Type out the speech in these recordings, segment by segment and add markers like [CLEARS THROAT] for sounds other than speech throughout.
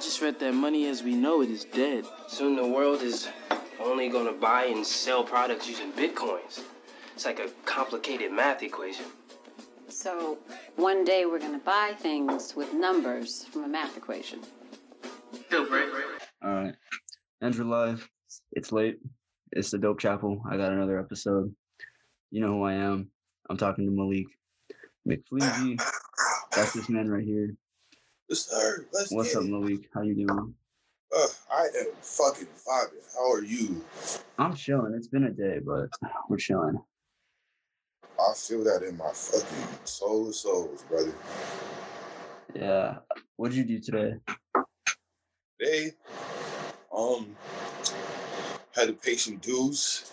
just read that money as we know it is dead. Soon the world is only gonna buy and sell products using bitcoins. It's like a complicated math equation. So one day we're gonna buy things with numbers from a math equation. Still break. All right. Andrew Live. It's late. It's the Dope Chapel. I got another episode. You know who I am. I'm talking to Malick McFleezy. That's this man right here. Sir. Let's What's up, it. Malick? How you doing? Uh, I am fucking vibing. How are you? I'm chilling. It's been a day, but [SIGHS] we're chilling. I feel that in my fucking soul of souls, brother. Yeah. What'd you do today? They um had to pay some dues.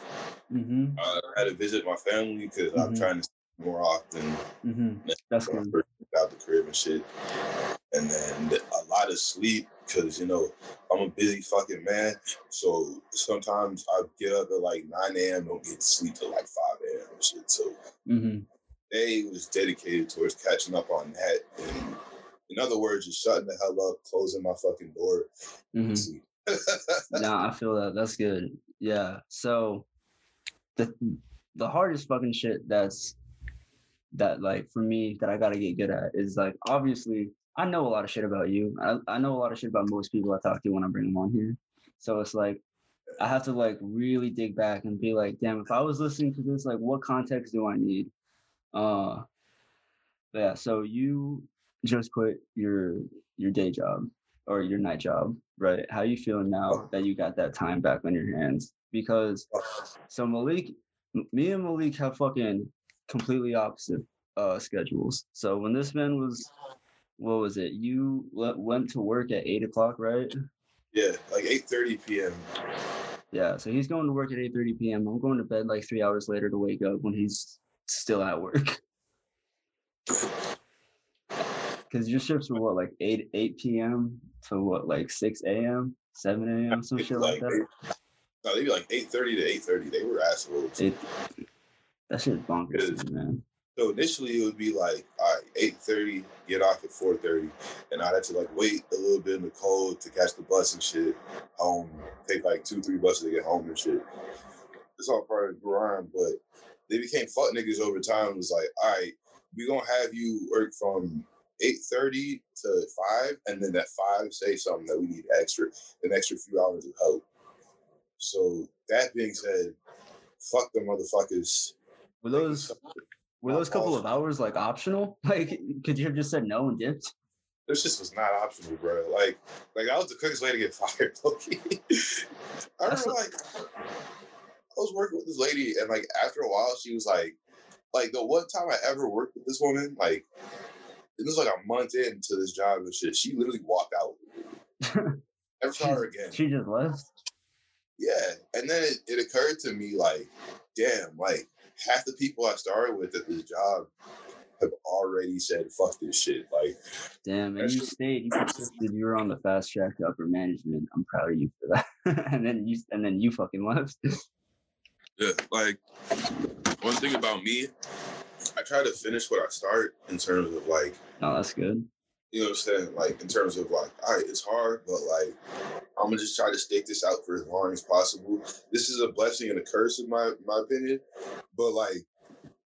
Mm-hmm. Uh, I had to visit my family because I'm Mhm. trying to see more often. Mm-hmm. That's good. out the crib and shit. And then a lot of sleep because you know I'm a busy fucking man. So sometimes I get up at like 9 a.m. don't get to sleep till like 5 a.m. and shit. So Mm-hmm. they was dedicated towards catching up on that. And in other words, just shutting the hell up, closing my fucking door. Mm-hmm. [LAUGHS] Nah, I feel that. That's good. Yeah. So the the hardest fucking shit that's that like for me that I gotta get good at is like obviously I know a lot of shit about you. I, I know a lot of shit about most people I talk to when I bring them on here. So it's like I have to like really dig back and be like, damn, if I was listening to this, like what context do I need? Uh yeah, so you just quit your your day job or your night job, right? How you feeling now that you got that time back on your hands? Because so Malick, me and Malick have fucking completely opposite uh schedules. So when this man was, what was it? You went to work at eight o'clock, right? Yeah, like 8:30 p.m. Yeah. So he's going to work at eight thirty p.m. I'm going to bed like three hours later to wake up when he's still at work. [LAUGHS] Because your shifts were what, like eight eight p.m. to what, like six a.m., seven a.m., some shit like that. No, they be like 8:30 to 8:30. They were assholes. It, that shit's bonkers, man. So initially it would be like, all right, 8.30, get off at 4.30. And I'd have to like wait a little bit in the cold to catch the bus and shit home. Take like two, three buses to get home and shit. It's all part of the grind, but they became fuck niggas over time. It was like, all right, we gonna have you work from 8.30 to 5, and then at 5 say something that we need extra, an extra few hours of help. So that being said, fuck the motherfuckers. Were those were those couple of hours like optional? [LAUGHS] Like, could you have just said no and dipped? This just was not optional, bro. Like, like that was the quickest way to get [LAUGHS] fired. Loki. I remember, like, I was working with this lady, and like after a while, she was like, like the one time I ever worked with this woman, like, it was like a month into this job and shit. She literally walked out. [LAUGHS] Never saw her again. She just left. Yeah, and then it, it occurred to me, like, damn, like half the people I started with at this job have already said fuck this shit. Like, Damn, and you just- stayed. You persisted. You were on the fast track to upper management. I'm proud of you for that. [LAUGHS] and then you and then you fucking left. Yeah, like one thing about me, I try to finish what I start in terms of like, Oh, that's good. You know what I'm saying? Like in terms of like, all right, it's hard, but like I'm gonna just try to stick this out for as long as possible. This is a blessing and a curse in my my opinion. But like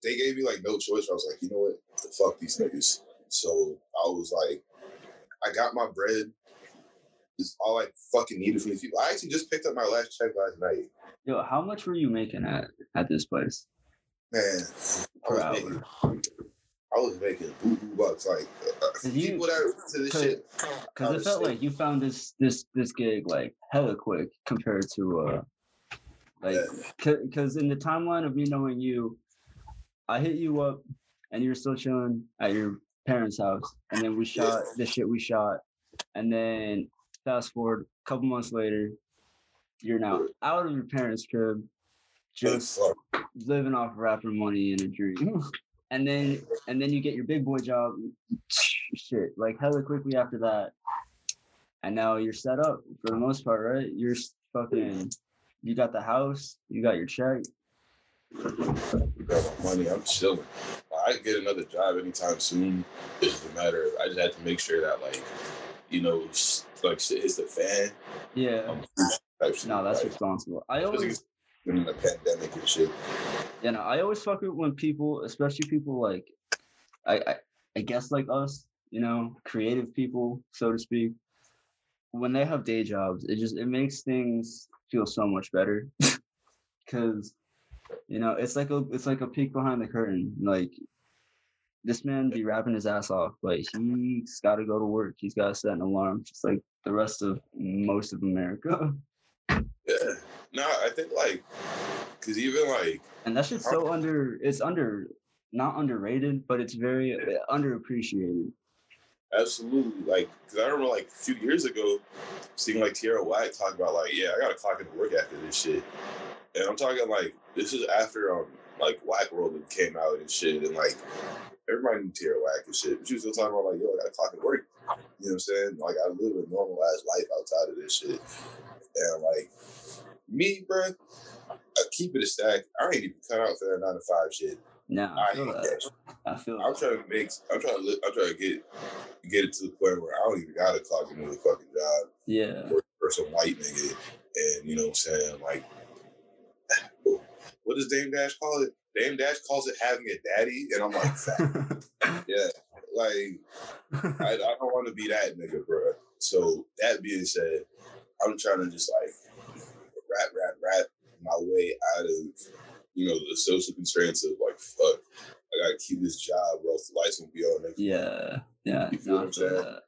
they gave me like no choice. I was like, you know what? The Fuck these niggas. So I was like, I got my bread. It's all I fucking needed from these people. I actually just picked up my last check last night. Yo, how much were you making at at this place? Man, Per hour. making, I was making boo boo bucks. Like uh, you- people that listen to this shit? Cause, it felt Honestly. like you found this this this gig like hella quick compared to uh like Yeah. because in the timeline of me knowing you, I hit you up and you were still chilling at your parents' house, and then we shot the shit we shot, and then fast forward a couple months later, you're now out of your parents' crib, just living off rapper money in a dream. [LAUGHS] And then and then you get your big boy job, shit, like hella quickly after that. And now you're set up for the most part, right? You're fucking you got the house, you got your check. You got my money. I'm chilling. I get another job anytime soon. It's just a matter of I just had to make sure that like you know, like shit hits the fan. Yeah. um, No, that's like, responsible. I always in the pandemic and shit. you know, I always fuck with when people, especially people like I, I I guess like us, you know, creative people, so to speak, when they have day jobs, it just it makes things feel so much better. [LAUGHS] Cause you know, it's like a it's like a peek behind the curtain. Like this man be rapping his ass off, but he's gotta go to work. He's gotta set an alarm, just like the rest of most of America. Yeah. No, I think like, cause even like, and that shit's so under it's under not underrated but it's very uh, underappreciated absolutely, like, cause I remember like a few years ago, seeing like Tierra Whack talk about like, yeah, I gotta clock in into work after this shit, and I'm talking like this is after um like Whack World came out and shit, and like everybody knew Tierra Whack and shit, but she was still talking about like, yo, I gotta clock into work. You know what I'm saying? Like I live a normal ass life outside of this shit, and like me, bro, I keep it a stack. I ain't even cut out for that nine to five shit. No, I i feel ain't that i feel I'm trying to make. I'm trying to. Li- I'm trying to get get it to the point where I don't even gotta clock into a fucking job yeah for, for some white nigga, and you know what I'm saying? Like, [SIGHS] what does Dame Dash call it? Dame Dash calls it having a daddy, and I'm like, [LAUGHS] yeah, like I, I don't want to be that nigga, bro. So that being said, I'm trying to just like rap, rap, rap my way out of you know the social constraints of like fuck. I gotta keep this job, or else the lights won't be on next yeah yeah You feel no, what I I'm feel saying? that.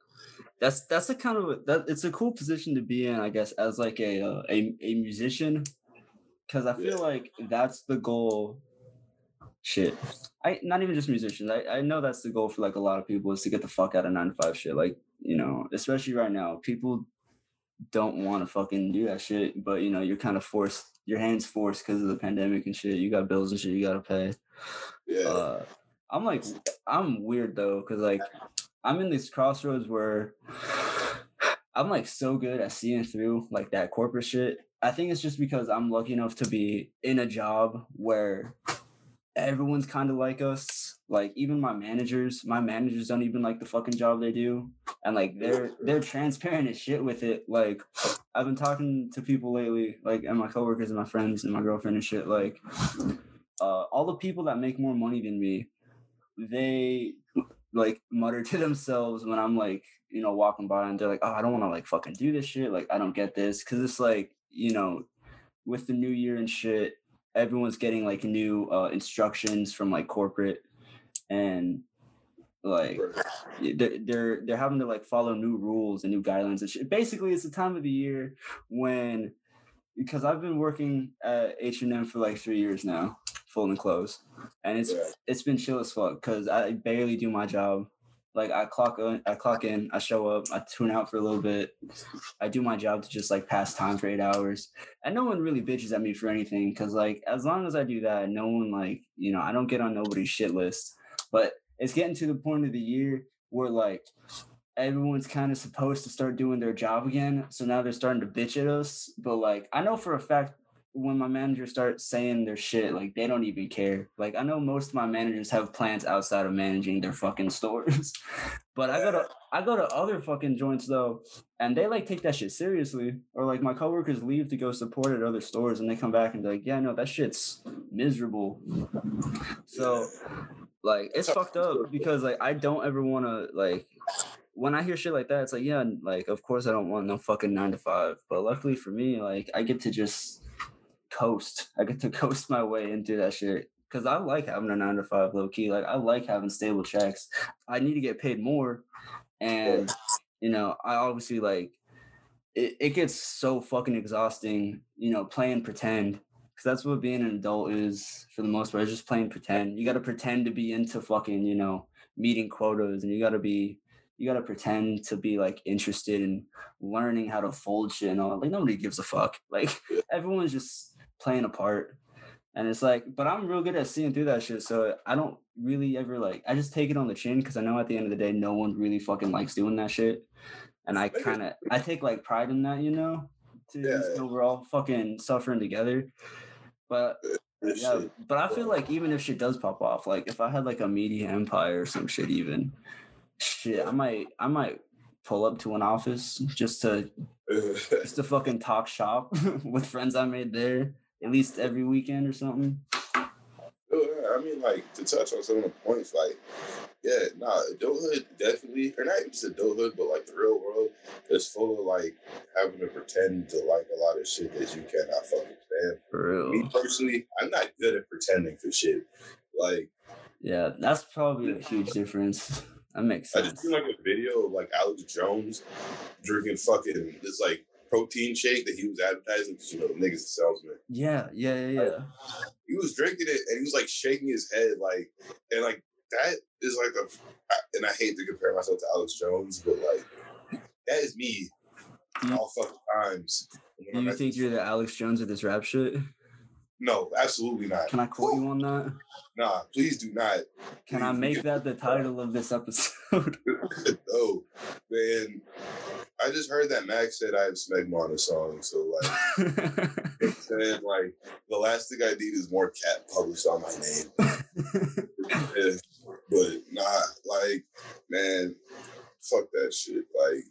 that's that's a kind of a- that it's a cool position to be in i guess as like a uh, a, a musician because i feel Yeah. like that's the goal shit i not even just musicians I, I know that's the goal for like a lot of people is to get the fuck out of nine to five shit like you know especially right now people don't want to fucking do that shit but you know you're kind of forced your hands forced because of the pandemic and shit. You got bills and shit you gotta pay. Yeah, uh i'm like i'm weird though because like i'm in this crossroads where [SIGHS] i'm like so good at seeing through like that corporate shit. I think it's just because i'm lucky enough to be in a job where everyone's kind of like us like even my managers my managers don't even like the fucking job they do and like they're they're transparent as shit with it like i've been talking to people lately like and my coworkers and my friends and my girlfriend and shit like uh all the people that make more money than me they like mutter to themselves when i'm like you know walking by and they're like oh i don't want to like fucking do this shit like i don't get this because it's like you know with the new year and shit everyone's getting like new uh instructions from like corporate and like they're they're they're having to like follow new rules and new guidelines and shit. Basically, it's the time of the year when because I've been working at H and M for like three years now, folding clothes, and it's Yeah. it's been chill as fuck because I barely do my job. Like I clock in, I clock in, I show up, I tune out for a little bit. I do my job to just like pass time for eight hours, and no one really bitches at me for anything because like as long as I do that, no one like you know I don't get on nobody's shit list. But it's getting to the point of the year where like everyone's kind of supposed to start doing their job again. So now they're starting to bitch at us. But like I know for a fact when my managers start saying their shit, like they don't even care. Like I know most of my managers have plans outside of managing their fucking stores. [LAUGHS] but I go to I go to other fucking joints though, and they like take that shit seriously. Or like my coworkers leave to go support at other stores and they come back and be like, yeah, no, that shit's miserable. So like it's fucked up because like I don't ever want to like when I hear shit like that, it's like yeah, like of course I don't want no fucking nine to five. But luckily for me, like I get to just coast. [LAUGHS] I get to coast my way into that shit because I like having a nine to five low key. Like I like having stable checks. I need to get paid more, and you know I obviously like it. It gets so fucking exhausting. You know, playing pretend because that's what being an adult is for the most part. It's just playing pretend. You got to pretend to be into fucking you know meeting quotas, and you got to be you got to pretend to be like interested in learning how to fold shit and all. Like nobody gives a fuck. [LAUGHS] Like everyone's just playing a part. And it's like, but I'm real good at seeing through that shit. So I don't really ever like, I just take it on the chin because I know at the end of the day, no one really fucking likes doing that shit. And I kind of, I take like pride in that, you know, to Yeah. so we're all fucking suffering together. But yeah, shit. but I feel like even if shit does pop off, like if I had like a media empire or some shit, even shit, I might, I might pull up to an office just to [LAUGHS] just to fucking talk shop [LAUGHS] with friends I made there at least every weekend or something. Oh, I mean, like to touch on some of the points, like, yeah, nah, adulthood definitely, or not even just adulthood, but like the real world is full of like having to pretend to like a lot of shit that you cannot fucking stand. For real. Me personally, I'm not good at pretending for shit. Like, Yeah, that's probably a huge difference. [LAUGHS] That makes sense. I just seen like a video of like Alex Jones drinking fucking this like protein shake that he was advertising because you know the niggas a salesman. Yeah, yeah, yeah, yeah. He was drinking it and he was like shaking his head like and like that is like the and I hate to compare myself to Alex Jones, but like that is me you- all fucking times. Do you think you're the Alex Jones of this rap shit? No, absolutely not. Can I quote you on that? Nah, please do not. Can I make that the title of this episode? [LAUGHS] no, man. I just heard that Max said I have smegma on the song, so like. [LAUGHS] saying like the last thing I need is more cat published on my name. [LAUGHS] But nah, like man, fuck that shit. Like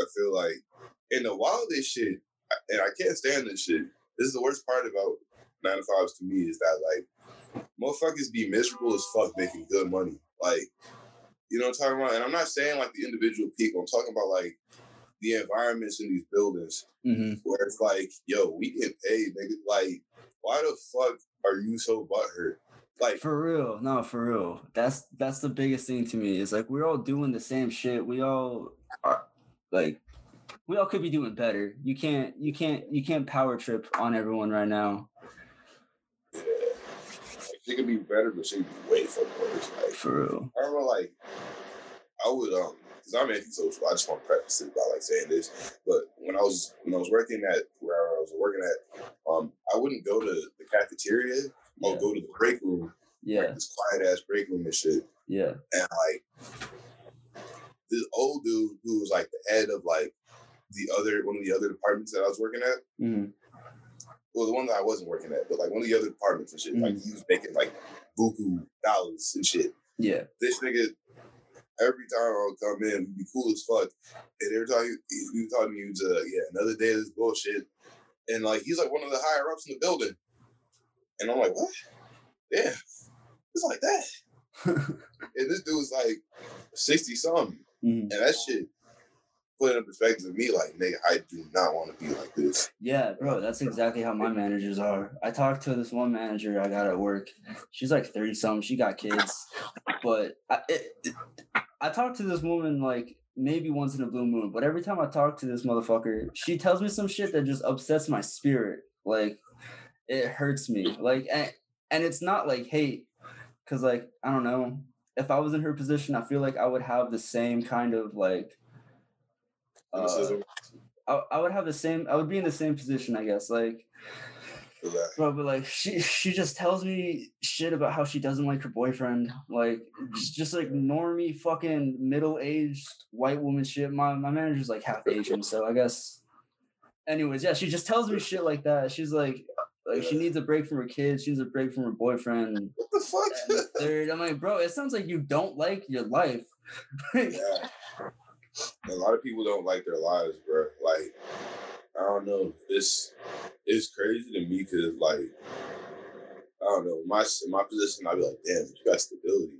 I feel like in the wildest shit, and I can't stand this shit. This is the worst part about nine to fives to me is that like motherfuckers be miserable as fuck making good money. Like you know what I'm talking about? And I'm not saying like the individual people. I'm talking about like the environments in these buildings hmm where it's like, yo, we get paid, nigga. Like, why the fuck are you so butthurt? Like, For real, no, for real. That's that's the biggest thing to me. It's like we're all doing the same shit. We all are like we all could be doing better. You can't you can't you can't power trip on everyone right now. yeah, like, she could be better, but she could be way fucking worse. Like, For real. I remember, like, I would, um, because I'm antisocial. I just want to preface it by like saying this. But when I was when I was working at where I was working at, um, I wouldn't go to the cafeteria. I Yeah. would go to the break room, Yeah. like this quiet ass break room and shit. Yeah. and like this old dude who was like the head of like the other one of the other departments that I was working at. hmm Well, the one that I wasn't working at, but like one of the other departments and shit. Like he was making like buku dollars and shit. Yeah. This nigga, every time I would come in, be cool as fuck. And every time he, he was talking to me, he was uh, yeah, another day of this bullshit. And like he's like one of the higher ups in the building. And I'm like, what? Yeah, it's like that. [LAUGHS] And this dude's like 60 something. Mhm. And that shit put in perspective to me, like, nigga, I do not want to be like this. Yeah, bro, that's exactly how my managers are. I talked to this one manager I got at work. She's like 30 something. She got kids. But I, it, I talked to this woman like maybe once in a blue moon. But every time I talk to this motherfucker, she tells me some shit that just upsets my spirit. Like, it hurts me. Like, and, and it's not like hate. Cause, like, I don't know. If I was in her position, I feel like I would have the same kind of like. Uh, I, I would have the same I would be in the same position, I guess. Like bro, but like she she just tells me shit about how she doesn't like her boyfriend. Like just, just like normie fucking middle aged white woman shit. My my manager's like half Asian, so I guess anyways, yeah, she just tells me shit like that. She's like like she needs a break from her kids, she needs a break from her boyfriend. What the fuck? Third, I'm like, bro, it sounds like you don't like your life. [LAUGHS] Yeah. A lot of people don't like their lives, bro. Like, I don't know. It's it's crazy to me because, like, I don't know. My in my position, I'd be like, damn, you got stability,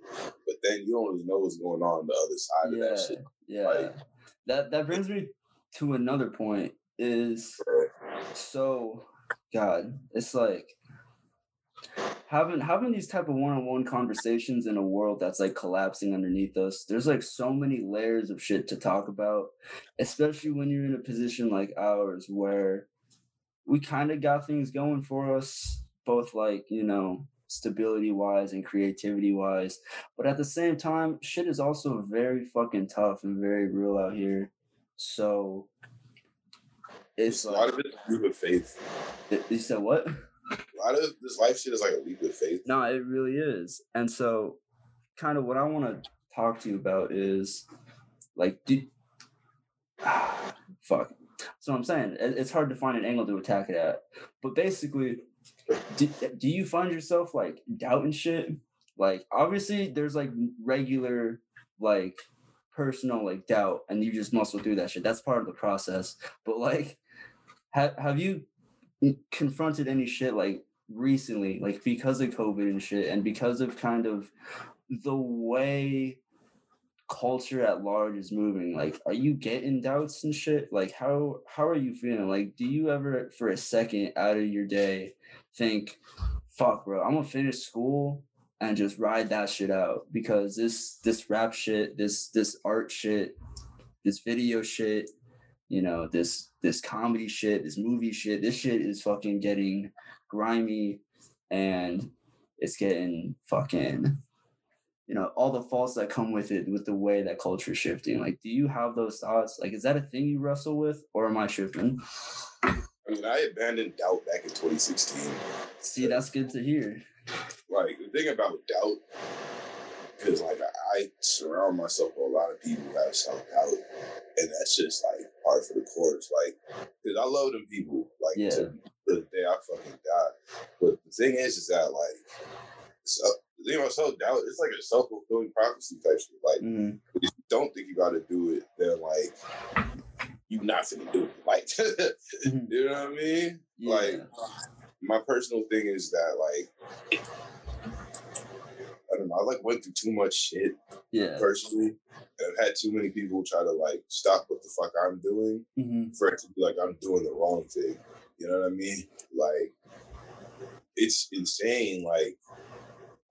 but then you don't really know what's going on on the other side of yeah, that shit. yeah. Like- that that brings me to another point. Is so god it's like having having these type of one-on-one conversations in a world that's like collapsing underneath us there's like so many layers of shit to talk about especially when you're in a position like ours where we kind of got things going for us both like you know stability wise and creativity wise but at the same time shit is also very fucking tough and very real out here so it's A like lot of it is a leap of faith. it- You said what? A lot of this life shit is like a leap of faith. No, it really is. And so, kind of what I want to talk to you about is like, do, [SIGHS] fuck. So I'm saying it's hard to find an angle to attack it at. But basically, do, do you find yourself like doubting shit? Like, obviously, there's like regular, like, personal like doubt and you just muscle through that shit. That's part of the process. But like have you confronted any shit like recently, like because of COVID and shit, and because of kind of the way culture at large is moving like are you getting doubts and shit? Like how how are you feeling? Like do you ever for a second out of your day think fuck bro i'm gonna finish school and just ride that shit out because this this rap shit this this art shit this video shit you know this this comedy shit this movie shit this shit is fucking getting grimy and it's getting fucking you know all the faults that come with it with the way that culture is shifting. Like do you have those thoughts? Like is that a thing you wrestle with or am i shifting I mean, I abandoned doubt back in 2016. see that's good to hear. Like the thing about doubt is like I surround myself with a lot of people who have self doubt, and that's just like part for the course. Like, because I love them people. Like Yeah. to the day I fucking die. But the thing is, is that like, so, the thing about self doubt, it's like a self fulfilling prophecy type shit. Like, Mhm. if you don't think you got to do it, then like. You not finna do it, like [LAUGHS] Mhm. you know what I mean? Like, my personal thing is that like I I like went through too much shit yeah personally. And I've had too many people try to like stop what the fuck I'm doing Mhm. for it to be like I'm doing the wrong thing. You know what I mean? Like it's insane, like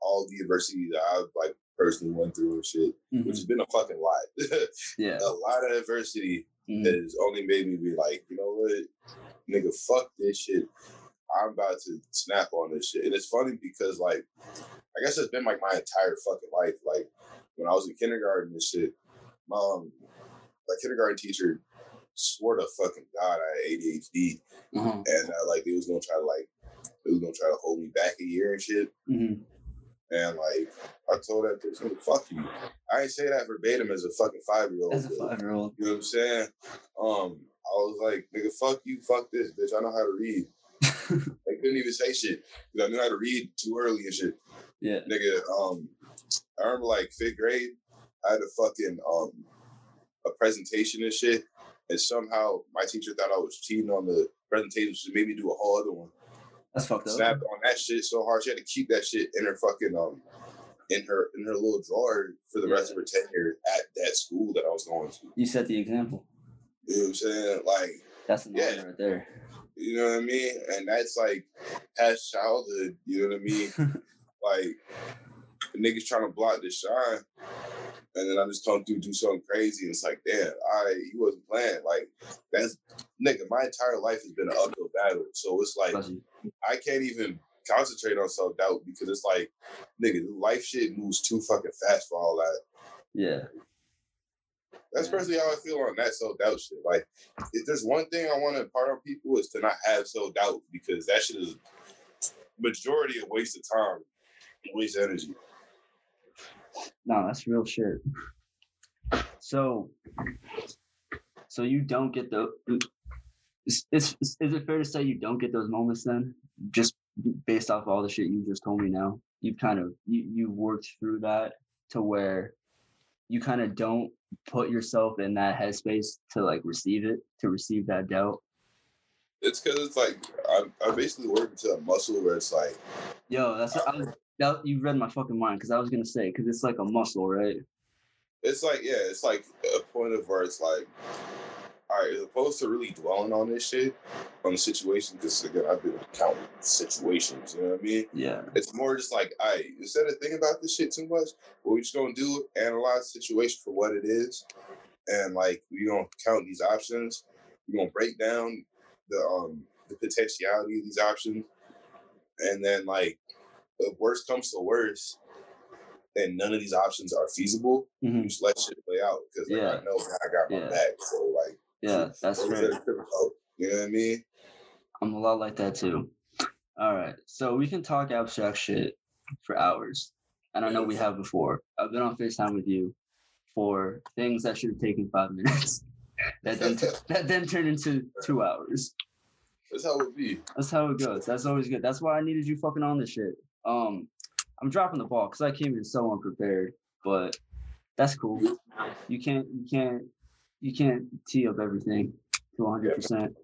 all the adversity that I've like personally went through and shit, which Mhm. has been a fucking lot. [LAUGHS] yeah a lot of adversity Mhm. that has only made me be like, you know what, nigga, fuck this shit. I'm about to snap on this shit. And it's funny because like I guess it's been like my entire fucking life. Like when I was in kindergarten and shit, mom, my kindergarten teacher swore to fucking God I had ADHD uh-huh. and uh, like they was gonna try to like they was gonna try to hold me back a year and shit. Mhm. And like I told that bitch, "Nigga, fuck you. I ain't say that verbatim as a fucking five year old. as a five-year-old You know what I'm saying? Um, I was like, nigga, fuck you, fuck this, bitch. I know how to read. I couldn't even say shit because I knew how to read too early and shit. yeah Nigga, um, I remember like fifth grade, I had a fucking um a presentation and shit, and somehow my teacher thought I was cheating on the presentation, so made me do a whole other one. that's fucked up Snapped on that shit so hard, she had to keep that shit in her fucking um in her in her little drawer for the rest of her tenure at that school that I was going to. you set the example You know what I'm saying? Like that's an Yeah. right there You know what I mean? And that's like past childhood. You know what I mean? [LAUGHS] like niggas trying to block the shine, and then I just come through do something crazy. And it's like, damn, I you wasn't playing. Like that's nigga. My entire life has been an uphill battle. So it's like I can't even concentrate on self doubt because it's like, nigga, life shit moves too fucking fast for all that. yeah That's Yeah. personally how I feel on that self doubt shit. Like, if there's one thing I want to impart on people is to not have self doubt because that shit is majority of waste of time, waste of energy. No, that's real shit. So, so you don't get the. Is, is, is it fair to say you don't get those moments then, just based off all the shit you just told me now? you've kind of you you worked through that to where you kind of don't put yourself in that headspace to like receive it, to receive that doubt. It's because it's like I, I basically work into a muscle where it's like Yo, that's what I was, that, you read my fucking mind because I was gonna say because it's like a muscle, right? it's like yeah, it's like a point of where it's like, all right, as opposed to really dwelling on this shit, on the situation, because again, I've been counting situations. You know what I mean? Yeah. It's more just like, I right, instead of thinking about this shit too much, what we just gonna do, analyze the situation for what it is, and like we gonna count these options. We gonna break down the um the potentiality of these options, and then like if worst comes to worst, and none of these options are feasible, Mhm. you just let shit play out because like, Yeah. I know I got my Yeah. back. So like, Yeah, that's right. You know what I mean? I'm a lot like that too. All right. So we can talk abstract shit for hours. And I know we have before. I've been on FaceTime with you for things that should have taken five minutes. [LAUGHS] that then [LAUGHS] that then turned into two hours. That's how it be. That's how it goes. That's always good. That's why I needed you fucking on this shit. Um I'm dropping the ball because I came in so unprepared, but That's cool. You can't you can't you can't tee up everything to 100 percent.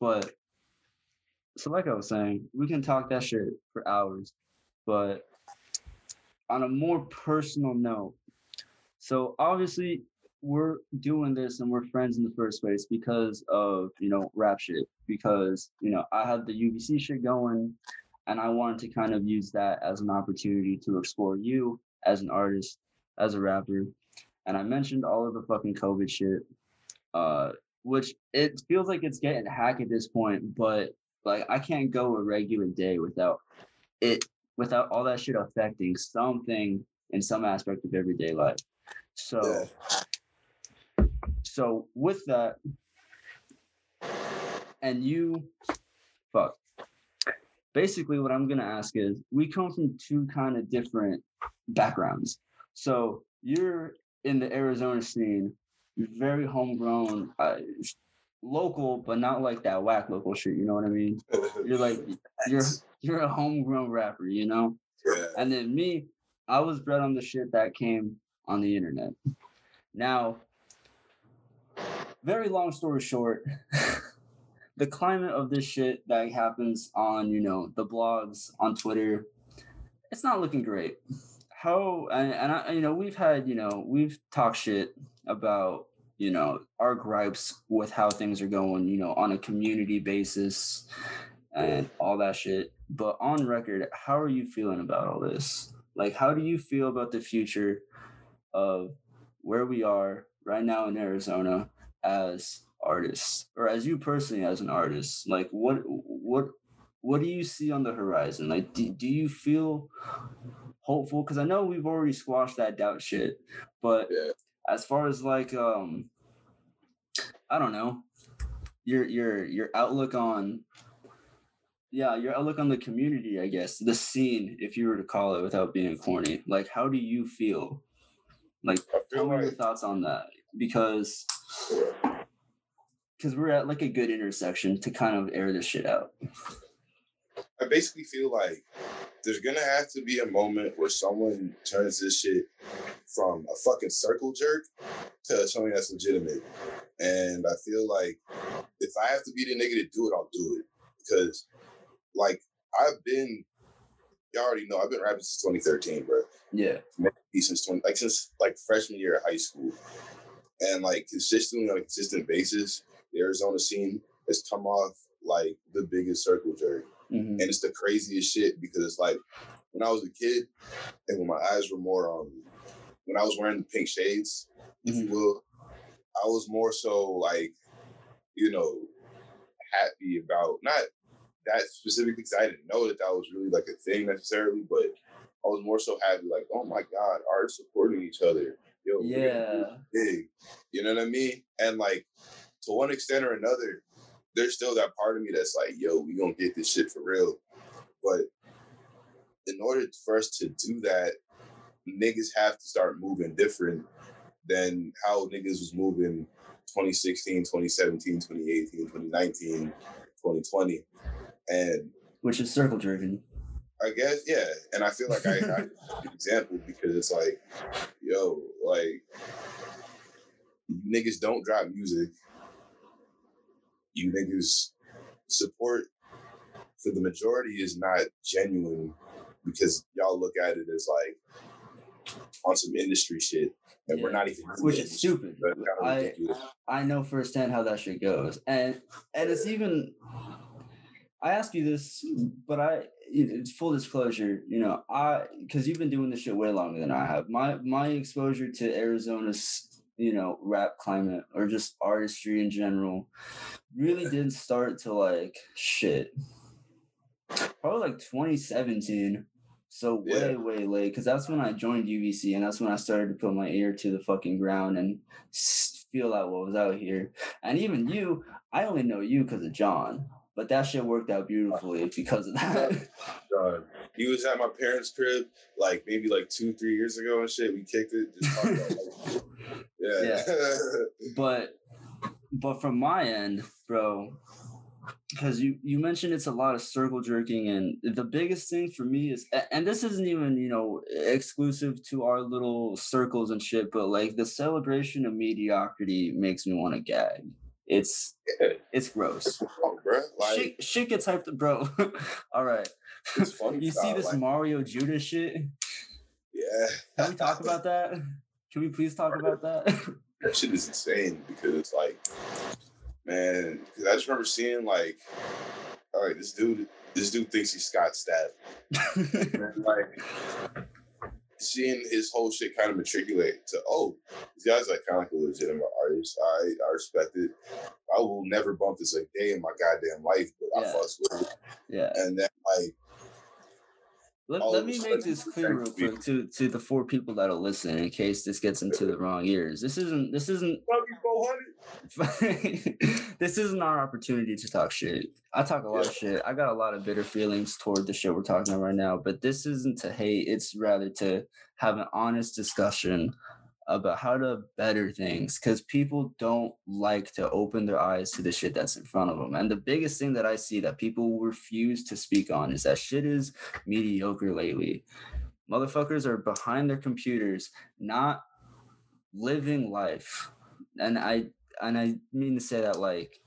But so like I was saying, we can talk that shit for hours. But on a more personal note, so obviously we're doing this and we're friends in the first place because of you know rap shit. Because you know I had the UBC shit going, and I wanted to kind of use that as an opportunity to explore you as an artist, as a rapper. And I mentioned all of the fucking COVID shit, uh, which it feels like it's getting hack at this point, but like I can't go a regular day without it, without all that shit affecting something in some aspect of everyday life. So, so with that, and you, fuck. Basically, what I'm gonna ask is, we come from two kind of different backgrounds. So you're in the Arizona scene, very homegrown, uh, local, but not like that whack local shit. You know what I mean? [LAUGHS] You're like you're you're a homegrown rapper, you know. Yeah. And then me, I was bred on the shit that came on the internet. Now, very long story short, [LAUGHS] the climate of this shit that happens on, you know, the blogs, on Twitter, it's not looking great. How and, and I, you know, we've had, you know, we've talked shit about, you know, our gripes with how things are going, you know, on a community basis and all that shit. But on record, how are you feeling about all this? Like, how do you feel about the future of where we are right now in Arizona as artists, or as you personally as an artist? Like, what what what do you see on the horizon? Like, do, do you feel hopeful? Because I know we've already squashed that doubt shit, but Yeah. as far as like um, I don't know, your your your outlook on yeah your outlook on the community i guess the scene if you were to call it without being corny like how do you feel like feel me your thoughts on that because because we're at like a good intersection to kind of air this shit out I basically feel like there's gonna have to be a moment where someone turns this shit from a fucking circle jerk to something that's legitimate. And I feel like if I have to be the nigga to do it, I'll do it. Because like I've been y'all already know I've been rapping since 2013, bro. yeah Maybe since 20 like since like freshman year of high school. And like consistently on a consistent basis, the Arizona scene has come off like the biggest circle jerk. Mhm. And it's the craziest shit because it's like when I was a kid and when my eyes were more um when I was wearing the pink shades, if you will, I was more so like, you know, happy about not that specifically because I didn't know that that was really like a thing necessarily, but I was more so happy like, oh my god, art supporting each other. Yo, we're gonna do yeah big. You know what I mean? And like to one extent or another, there's still that part of me that's like, yo, we gonna get this shit for real. But in order for us to do that, niggas have to start moving different than how niggas was moving 2016, 2017, 2018, 2019, 2020. And which is circle jerking I guess, yeah. And I feel like I, I an example because it's like, yo, like niggas don't drop music. You niggas support for the majority is not genuine because y'all look at it as like on some industry shit. And we're not even which is stupid I-. I know firsthand how that shit goes, and and it's even. I ask you this, but I it's full disclosure. You know, I because you've been doing this shit way longer than I have. My my exposure to Arizona's you know rap climate or just artistry in general really didn't start to like shit. Probably like 2017. So way, Yeah. way late, because that's when I joined UVC, and that's when I started to put my ear to the fucking ground and feel out what was out here. And even you, I only know you because of John, but that shit worked out beautifully [LAUGHS] because of that. God. He was at my parents' crib like maybe like two, three years ago and shit. We kicked it. Just talked about, [LAUGHS] like, yeah. [LAUGHS] but but from my end, bro, because you you mentioned it's a lot of circle jerking and the biggest thing for me is and this isn't even you know exclusive to our little circles and shit but like the celebration of mediocrity makes me want to gag. It's it's gross. Oh, bro. Like, shit, shit gets hyped bro. [LAUGHS] All right. It's [LAUGHS] funny. you see this like, Mario Judah shit? Yeah. can we talk about that? Can we please talk about that [LAUGHS] that shit is insane because it's like, man, because I just remember seeing like, all right, this dude, this dude thinks he's Scott Stapp. [LAUGHS] Like seeing his whole shit kind of matriculate to oh this guy's like kind of like a legitimate artist i i respect it i will never bump this a day in my goddamn life but Yeah. i fucks with it yeah and then like Let, all let me make this clear real quick to to the four people that'll listen in case this gets into the wrong ears. This isn't this isn't [LAUGHS] this isn't our opportunity to talk shit. I talk a lot of shit. I got a lot of bitter feelings toward the shit we're talking about right now, but this isn't to hate, it's rather to have an honest discussion about how to better things because people don't like to open their eyes to the shit that's in front of them. And the biggest thing that I see that people refuse to speak on is that shit is mediocre lately. Motherfuckers are behind their computers, not living life. And I and I mean to say that like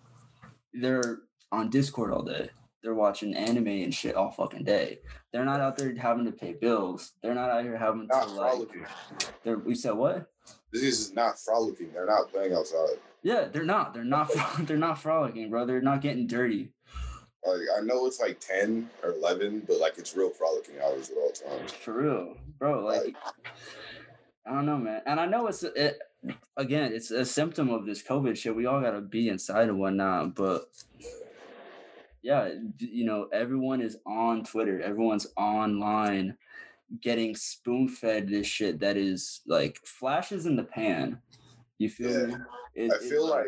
they're on Discord all day. They're watching anime and shit all fucking day. They're not out there having to pay bills. They're not out here having not to like. frolicking They're, we said what? this is not frolicking they're not playing outside Yeah, they're not. They're not. [LAUGHS] They're not frolicking, bro. They're not getting dirty. like i know it's like 10 or 11 but like it's real frolicking hours at all times For real, bro. Like, I don't know, man. And I know it's it again. It's a symptom of this COVID shit. We all gotta be inside and whatnot. But yeah, d- you know, everyone is on Twitter. Everyone's online, getting spoon fed this shit that is like flashes in the pan. You feel Yeah. me? It- i it- feel like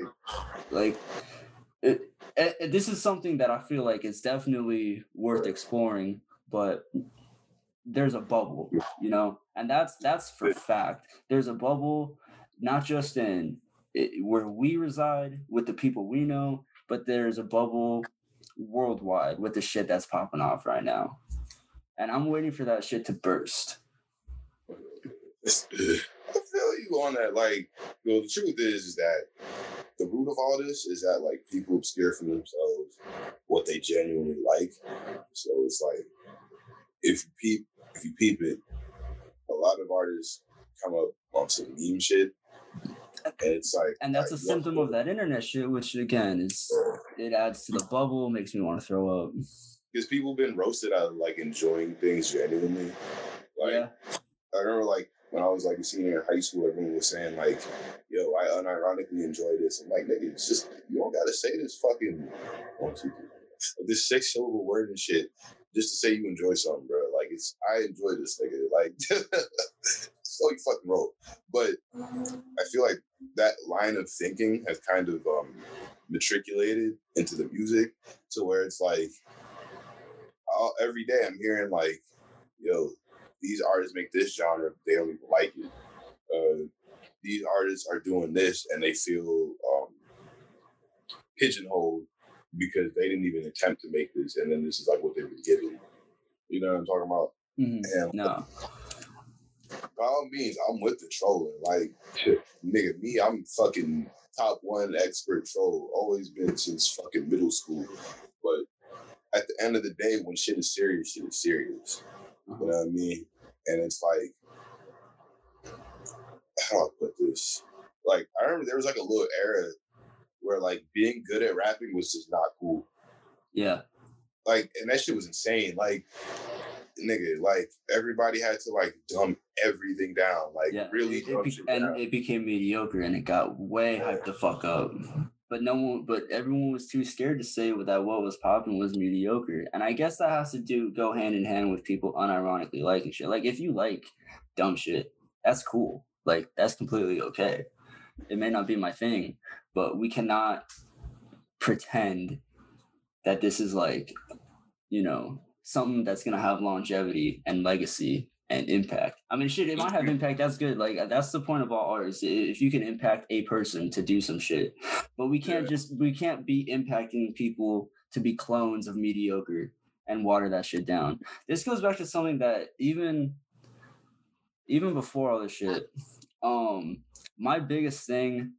like it, it, it- this is something that i feel like is definitely worth exploring but there's a bubble you know and that's that's for fact there's a bubble not just in it, where we reside with the people we know but there's a bubble worldwide with the shit that's popping off right now and i'm waiting for that shit to burst I feel you on that. Like, you know, the truth is, is that the root of all this is that like people obscure from themselves what they genuinely like. So it's like if you peep, if you peep it, a lot of artists come up on some meme shit, it's like, and that's a like, symptom of that internet shit which again is it adds to the bubble makes me want to throw up because people been roasted out of like enjoying things genuinely. Like, yeah I remember like when I was like a senior in high school, everyone was saying like, "Yo, I unironically enjoy this." I'm like, "Nigga, it's just you don't gotta say this fucking one, two, three, this six syllable word and shit just to say you enjoy something, bro. Like it's I enjoy this, nigga. Like [LAUGHS] so you fucking roll." But I feel like that line of thinking has kind of um matriculated into the music to where it's like I'll, every day I'm hearing like, "Yo." these artists make this genre, they don't even like it. Uh, these artists are doing this and they feel um, pigeonholed because they didn't even attempt to make this, and then this is like what they were given. You know what I'm talking about? Mhm. And no by all means, I'm with the trolling. Like, nigga, me, I'm fucking top one expert troll. Always been since fucking middle school. But at the end of the day, when shit is serious, shit is serious. You uh-huh. know what I mean? And it's like, how do I put this? Like, I remember there was like a little era where like being good at rapping was just not cool. yeah Like, and that shit was insane. Like, nigga, like everybody had to like dumb everything down. Like, yeah really it, it be- and down. it became mediocre and it got way hyped the fuck up but no one but everyone was too scared to say that what was popping was mediocre and i guess that has to do go hand in hand with people unironically liking shit like if you like dumb shit that's cool like that's completely okay it may not be my thing but we cannot pretend that this is like you know something that's going to have longevity and legacy and impact. I mean, shit, it might have impact. That's good. Like that's the point of all artists. If you can impact a person to do some shit, but we can't just we can't be impacting people to be clones of mediocre and water that shit down. This goes back to something that even even before all this shit, um, my biggest thing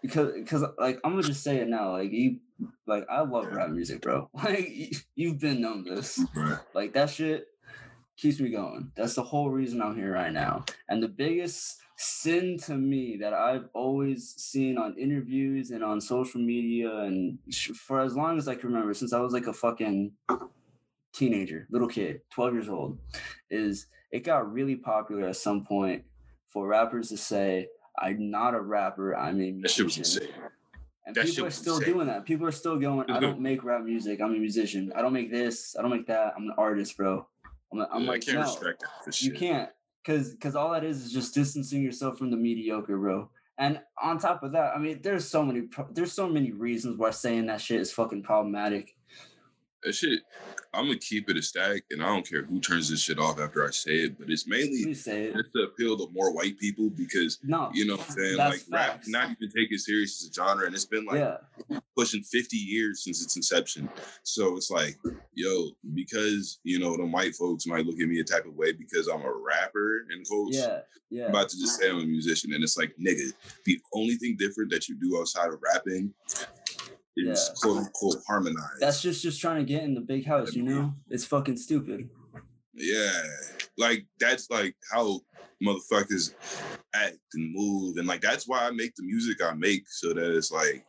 because because like I'm gonna just say it now, like you like I love rap music, bro. [LAUGHS] Like you've been known this. Right. Like that shit keeps me going. That's the whole reason I'm here right now. And the biggest sin to me that I've always seen on interviews and on social media and for as long as I can remember, since I was like a fucking teenager, little kid, 12 years old, is it got really popular at some point for rappers to say, I'm not a rapper, I'm a That shit was musician." insane. And That people are still insane. doing that. People are still going, I don't mm-hmm. make rap music. I'm a musician. I don't make this. I don't make that. I'm an artist, bro. I'm, I'm Yeah, like, I can't no, respect that you can't. Cause, cause all that is is just distancing yourself from the mediocre, bro. And on top of that, I mean, there's so many, there's so many reasons why saying that shit is fucking problematic. That shit, I'm gonna keep it a stack, and I don't care who turns this shit off after I say it. But it's mainly say it. just to appeal to more white people because No, you know what I'm saying like rap facts. not even take it serious as a genre, and it's been like yeah, pushing 50 years since its inception. So it's like, yo, because you know, the white folks might look at me a type of way because I'm a rapper and quotes. yeah, yeah. I'm about to just say I'm a musician, and it's like, nigga, the only thing different that you do outside of rapping is Yeah. quote unquote harmonize. That's just just trying to get in the big house, you know? It's fucking stupid. Yeah, like that's like how motherfuckers act and move, and like that's why I make the music I make, so that it's like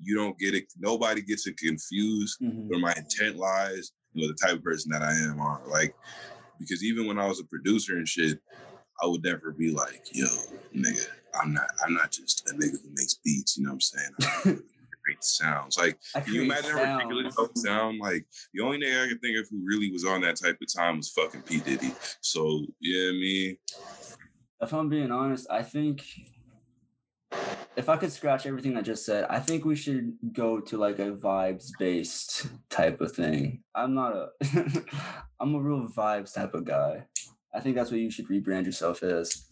you don't get it. Nobody gets it confused Mhm. where my intent lies, you know, the type of person that I am. Or like, because even when I was a producer and shit, I would never be like, yo, nigga, I'm not, I'm not just a nigga who makes beats. You know what I'm saying? [LAUGHS] I create sounds. Like, can you imagine how ridiculous that sound? Like the only thing I can think of who really was on that type of time was fucking P Diddy. So yeah, I mean, If I'm being honest, I think if I could scratch everything I just said, I think we should go to like a vibes based type of thing. I'm not a [LAUGHS] I'm a real vibes type of guy. I think that's what you should rebrand yourself as.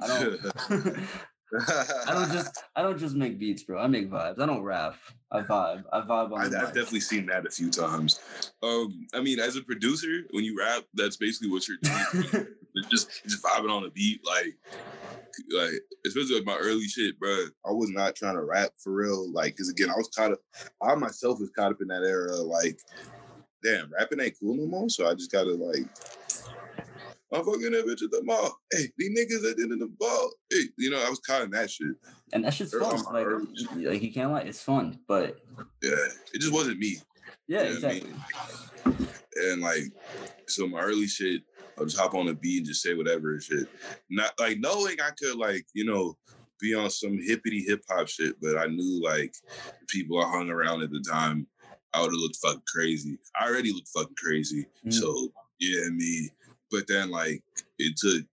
I don't [LAUGHS] [LAUGHS] I don't just [LAUGHS] I don't just make beats, bro. I make vibes. I don't rap. I vibe. I vibe on I, I've mic. definitely seen that a few times. Um, I mean, as a producer, when you rap, that's basically what you're doing. [LAUGHS] It's just it's just vibing on a beat, like like especially like my early shit, bro. I was not trying to rap for real, like because again, I was caught up. I myself was caught up in that era, like damn, rapping ain't cool no more. So I just gotta like. I'm fucking that bitch at the mall. Hey, these niggas at the end of the ball. Hey, you know, I was caught in that shit. and that shit's fun. Like, like you can't lie, it's fun. But Yeah, it just wasn't me. yeah, Yeah, I mean, exactly. and like so my early shit i'll just hop on the beat and just say whatever and shit not like knowing i could like you know be on some hippity hip hop shit but i knew like people i hung around at the time i would have looked fucking crazy i already looked fucking crazy Mm. so yeah me but then like it took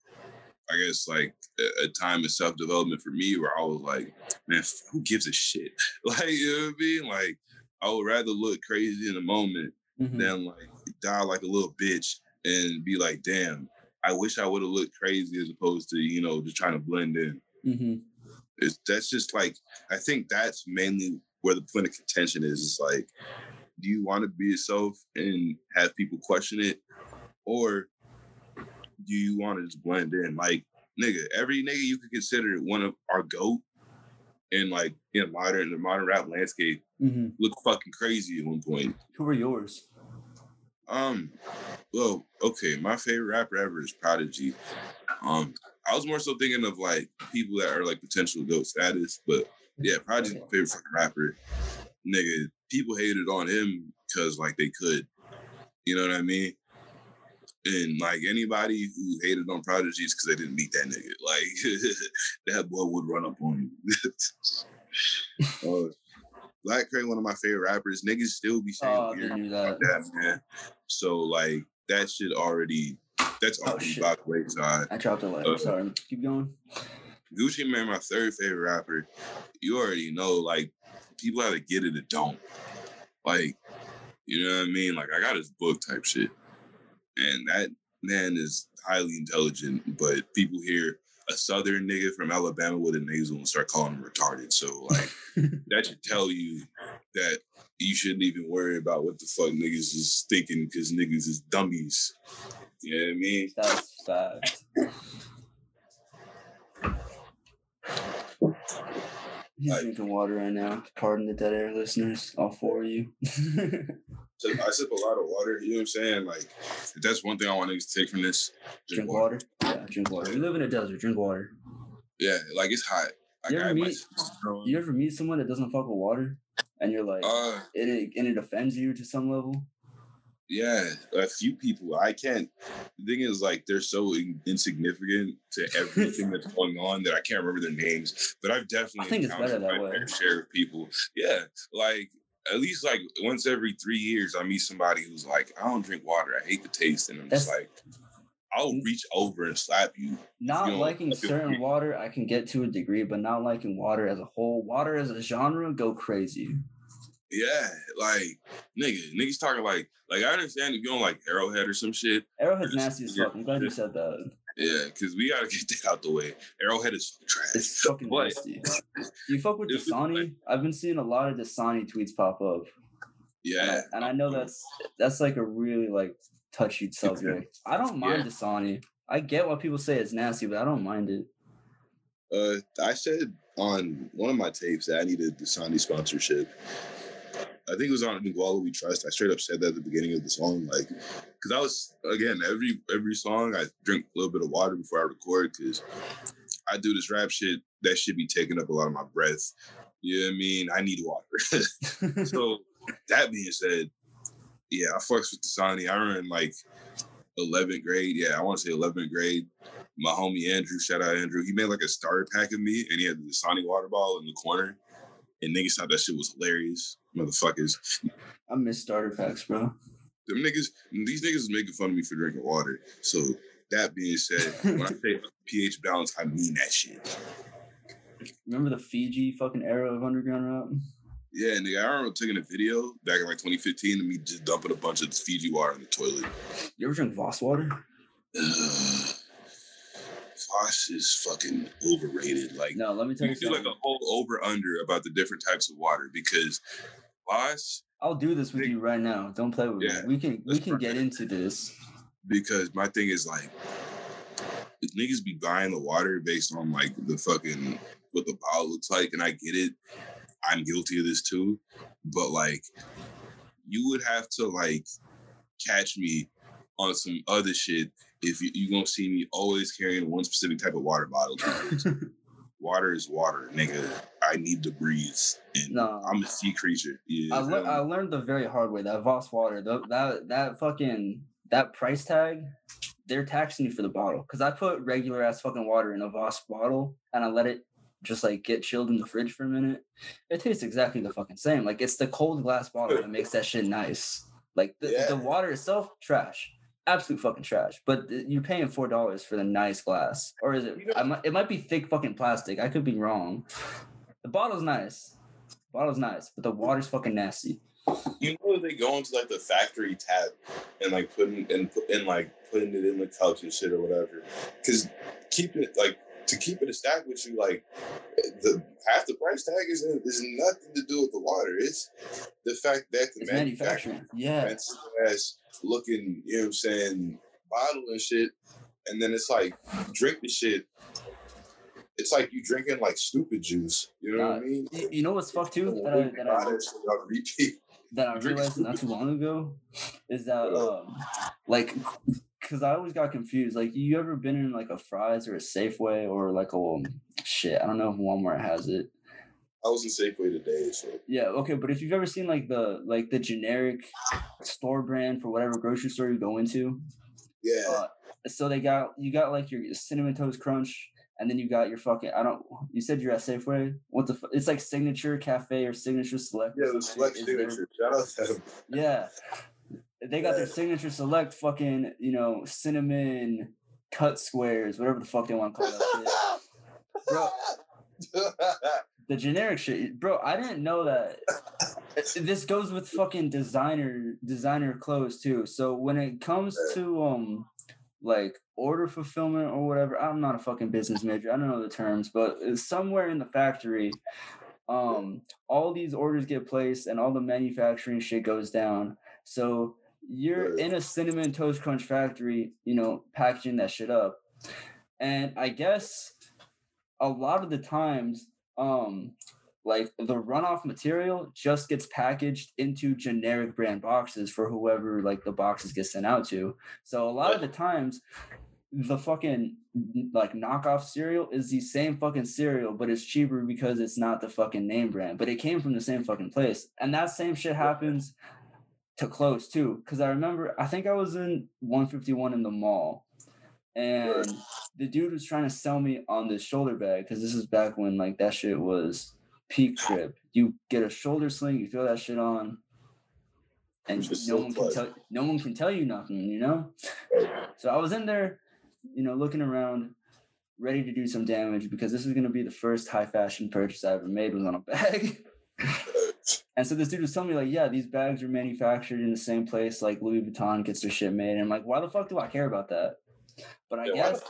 I guess like a, a time of self development for me where I was like, man, who gives a shit? [LAUGHS] Like, you know what I mean? Like, I would rather look crazy in the moment Mhm. than like die like a little bitch and be like, damn, I wish I would have looked crazy as opposed to, you know, just trying to blend in. Mhm. It's that's just like I think that's mainly where the point of contention is. It's like, do you want to be yourself and have people question it? Or do you want to just blend in? Like, nigga, every nigga you could consider one of our GOAT in like in modern the modern rap landscape Mhm. look fucking crazy at one point. Who are yours? Um, well, okay, my favorite rapper ever is Prodigy. Um, I was more so thinking of like people that are like potential goat status, but yeah, Prodigy's my favorite fucking rapper. Nigga, people hated on him because like they could, you know what I mean? And like anybody who hated on Prodigy is because they didn't meet that nigga. Like [LAUGHS] that boy would run up on you. [LAUGHS] uh, Black Kray, one of my favorite rappers. Niggas still be saying Oh, weird about that. man. So like that shit already that's Oh, already shit. by the wayside. I dropped a letter. Uh, Sorry. Keep going. Gucci Mane, my third favorite rapper. You already know, like people either get it or don't. Like, you know what I mean? Like I got his book type shit, and that man is highly intelligent, but people hear a southern nigga from Alabama with a nasal and start calling him retarded. So like [LAUGHS] that should tell you that you shouldn't even worry about what the fuck niggas is thinking because niggas is dummies. You know what I mean? That's. He's Like- drinking water right now. Pardon the dead air listeners, all four of you. [LAUGHS] So I sip a lot of water. You know what I'm saying? Like, if that's one thing I want to take from this. drink water. Yeah, drink water. You live in a desert. Drink water. Yeah, like it's hot. Like, You ever meet- You ever meet someone that doesn't fuck with water, and you're like, Uh, and it and it offends you to some level? yeah, a few people. I can't. The thing is, like, they're so in- insignificant to everything that's [LAUGHS] going on that I can't remember their names. But I've definitely I think it's better encountered that way. fair share of people. Yeah, like at least like once every three years, I meet somebody who's like, I don't drink water. I hate the taste, and I'm just like, I'll reach over and slap you. Not You know, liking certain weird. water, I can get to a degree, but not liking water as a whole. Water as a genre, go crazy. Yeah, like nigga, niggas talking like like I understand if you don't like Arrowhead or some shit. Arrowhead's nasty as fuck. I'm glad you said that. Yeah, because we gotta get that out the way. Arrowhead is trash. It's fucking But- nasty. You fuck with It's just Dasani? I've been seeing a lot of Dasani tweets pop up. And I, Yeah, and I know that's that's like a really like touchy subject. I don't mind Yeah. Dasani. I get why people say it's nasty, but I don't mind it. Uh, I said on one of my tapes that I needed the Sandy sponsorship. I think it was on Nguala We Trust. I straight up said that at the beginning of the song, like, because I was again every every song I drink a little bit of water before I record because I do this rap shit that should be taking up a lot of my breath. You know what I mean? I need water. [LAUGHS] so that being said, yeah, I fucks with Dasani. I remember in like 11th grade. Yeah, I want to say 11th grade. My homie Andrew, shout out Andrew, he made like a starter pack of me and he had the Dasani water bottle in the corner. And niggas thought that shit was hilarious. Motherfuckers. I miss starter packs, bro. Them niggas, these niggas is making fun of me for drinking water. So that being said, when I [LAUGHS] say pH balance, I mean that shit. Remember the Fiji fucking era of underground rap? Yeah, nigga, I remember taking a video back in like 2015 of me just dumping a bunch of Fiji water in the toilet. You ever drink Voss water? Voss is fucking overrated. Like, No, let me tell you you do like a whole over under about the different types of water because I'll do this with Big- you right now. Don't play with Yeah, me. We can we can get into this. because my thing is like, if niggas be buying the water based on like the fucking what the bottle looks like, and I get it. I'm guilty of this too, but like, you would have to like catch me on some other shit if you, you gonna see me always carrying one specific type of water bottle. [LAUGHS] water is water, nigga. I need to breathe, and No. I'm a sea creature. Yeah, I, le-? I learned the very hard way that Voss water, th- that that fucking that price tag, they're taxing you for the bottle. Cause I put regular ass fucking water in a Voss bottle and I let it just like get chilled in the fridge for a minute. It tastes exactly the fucking same. Like it's the cold glass bottle that makes that shit nice. Like the, Yeah. the water itself, trash. Absolute fucking trash. But you're paying four dollars for the nice glass. Or is it You know- I might, it might be thick fucking plastic. I could be wrong. The bottle's nice. Bottle's nice, but the water's fucking nasty. You know they go into like the factory tap and like putting and and like putting it in the cups and shit or whatever. Cause keep it like to keep it a stack with you, like the half the price tag is is nothing to do with the water. It's the fact that the It's manufacturer manufacturing. Yeah. ass looking, you know what I'm saying, bottle and shit. And then it's like drink the shit. It's like you drinking like stupid juice. You know what I mean? You, know what's fucked too that I, that I, that I [LAUGHS] realized not too long ago is that um like because I always got confused. Like, you ever been in like a Fry's or a Safeway or like a um, shit? I don't know if Walmart has it. I was in Safeway today, so Yeah, okay, but if you've ever seen like the like the generic store brand for whatever grocery store you go into, yeah. uh, so they got you got like your cinnamon toast crunch, and then you got your fucking I don't. You said you're at Safeway. What the? fu- It's like signature cafe or signature select. Yeah, the select signature. Shout out to them. Yeah, they got their signature select fucking you know cinnamon cut squares, whatever the fuck they want to call that shit. Bro. [LAUGHS] The generic shit, bro. I didn't know that. this goes with fucking designer designer clothes too. So when it comes to um like order fulfillment or whatever. I'm not a fucking business major. I don't know the terms, but somewhere in the factory, um, all these orders get placed and all the manufacturing shit goes down. So you're in a cinnamon toast crunch factory, you know, packaging that shit up. And I guess a lot of the times, um, like the runoff material just gets packaged into generic brand boxes for whoever like the boxes get sent out to. So a lot of the times the fucking like knockoff cereal is the same fucking cereal, but it's cheaper because it's not the fucking name brand, but it came from the same fucking place. And that same shit happens to close too. Cause I remember I think I was in 151 in the mall and the dude was trying to sell me on this shoulder bag because this is back when like that shit was peak trip. You get a shoulder sling, you throw that shit on, and no so one can tell no one can tell you nothing, you know. So I was in there, you know, looking around, ready to do some damage because this is gonna be the first high fashion purchase I ever made was on a bag. And so this dude was telling me like, yeah, these bags are manufactured in the same place like Louis Vuitton gets their shit made. And I'm like, why the fuck do I care about that? But I Yeah, guess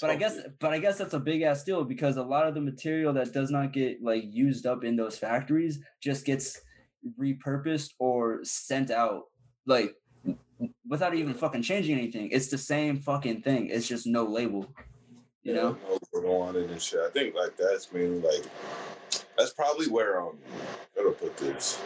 but I guess but I guess that's a big ass deal because a lot of the material that does not get like used up in those factories just gets repurposed or sent out like without even fucking changing anything. It's the same fucking thing. It's just no label. You Yeah, know? no go on and shit. I think like that's mainly like that's probably where um how do I put this?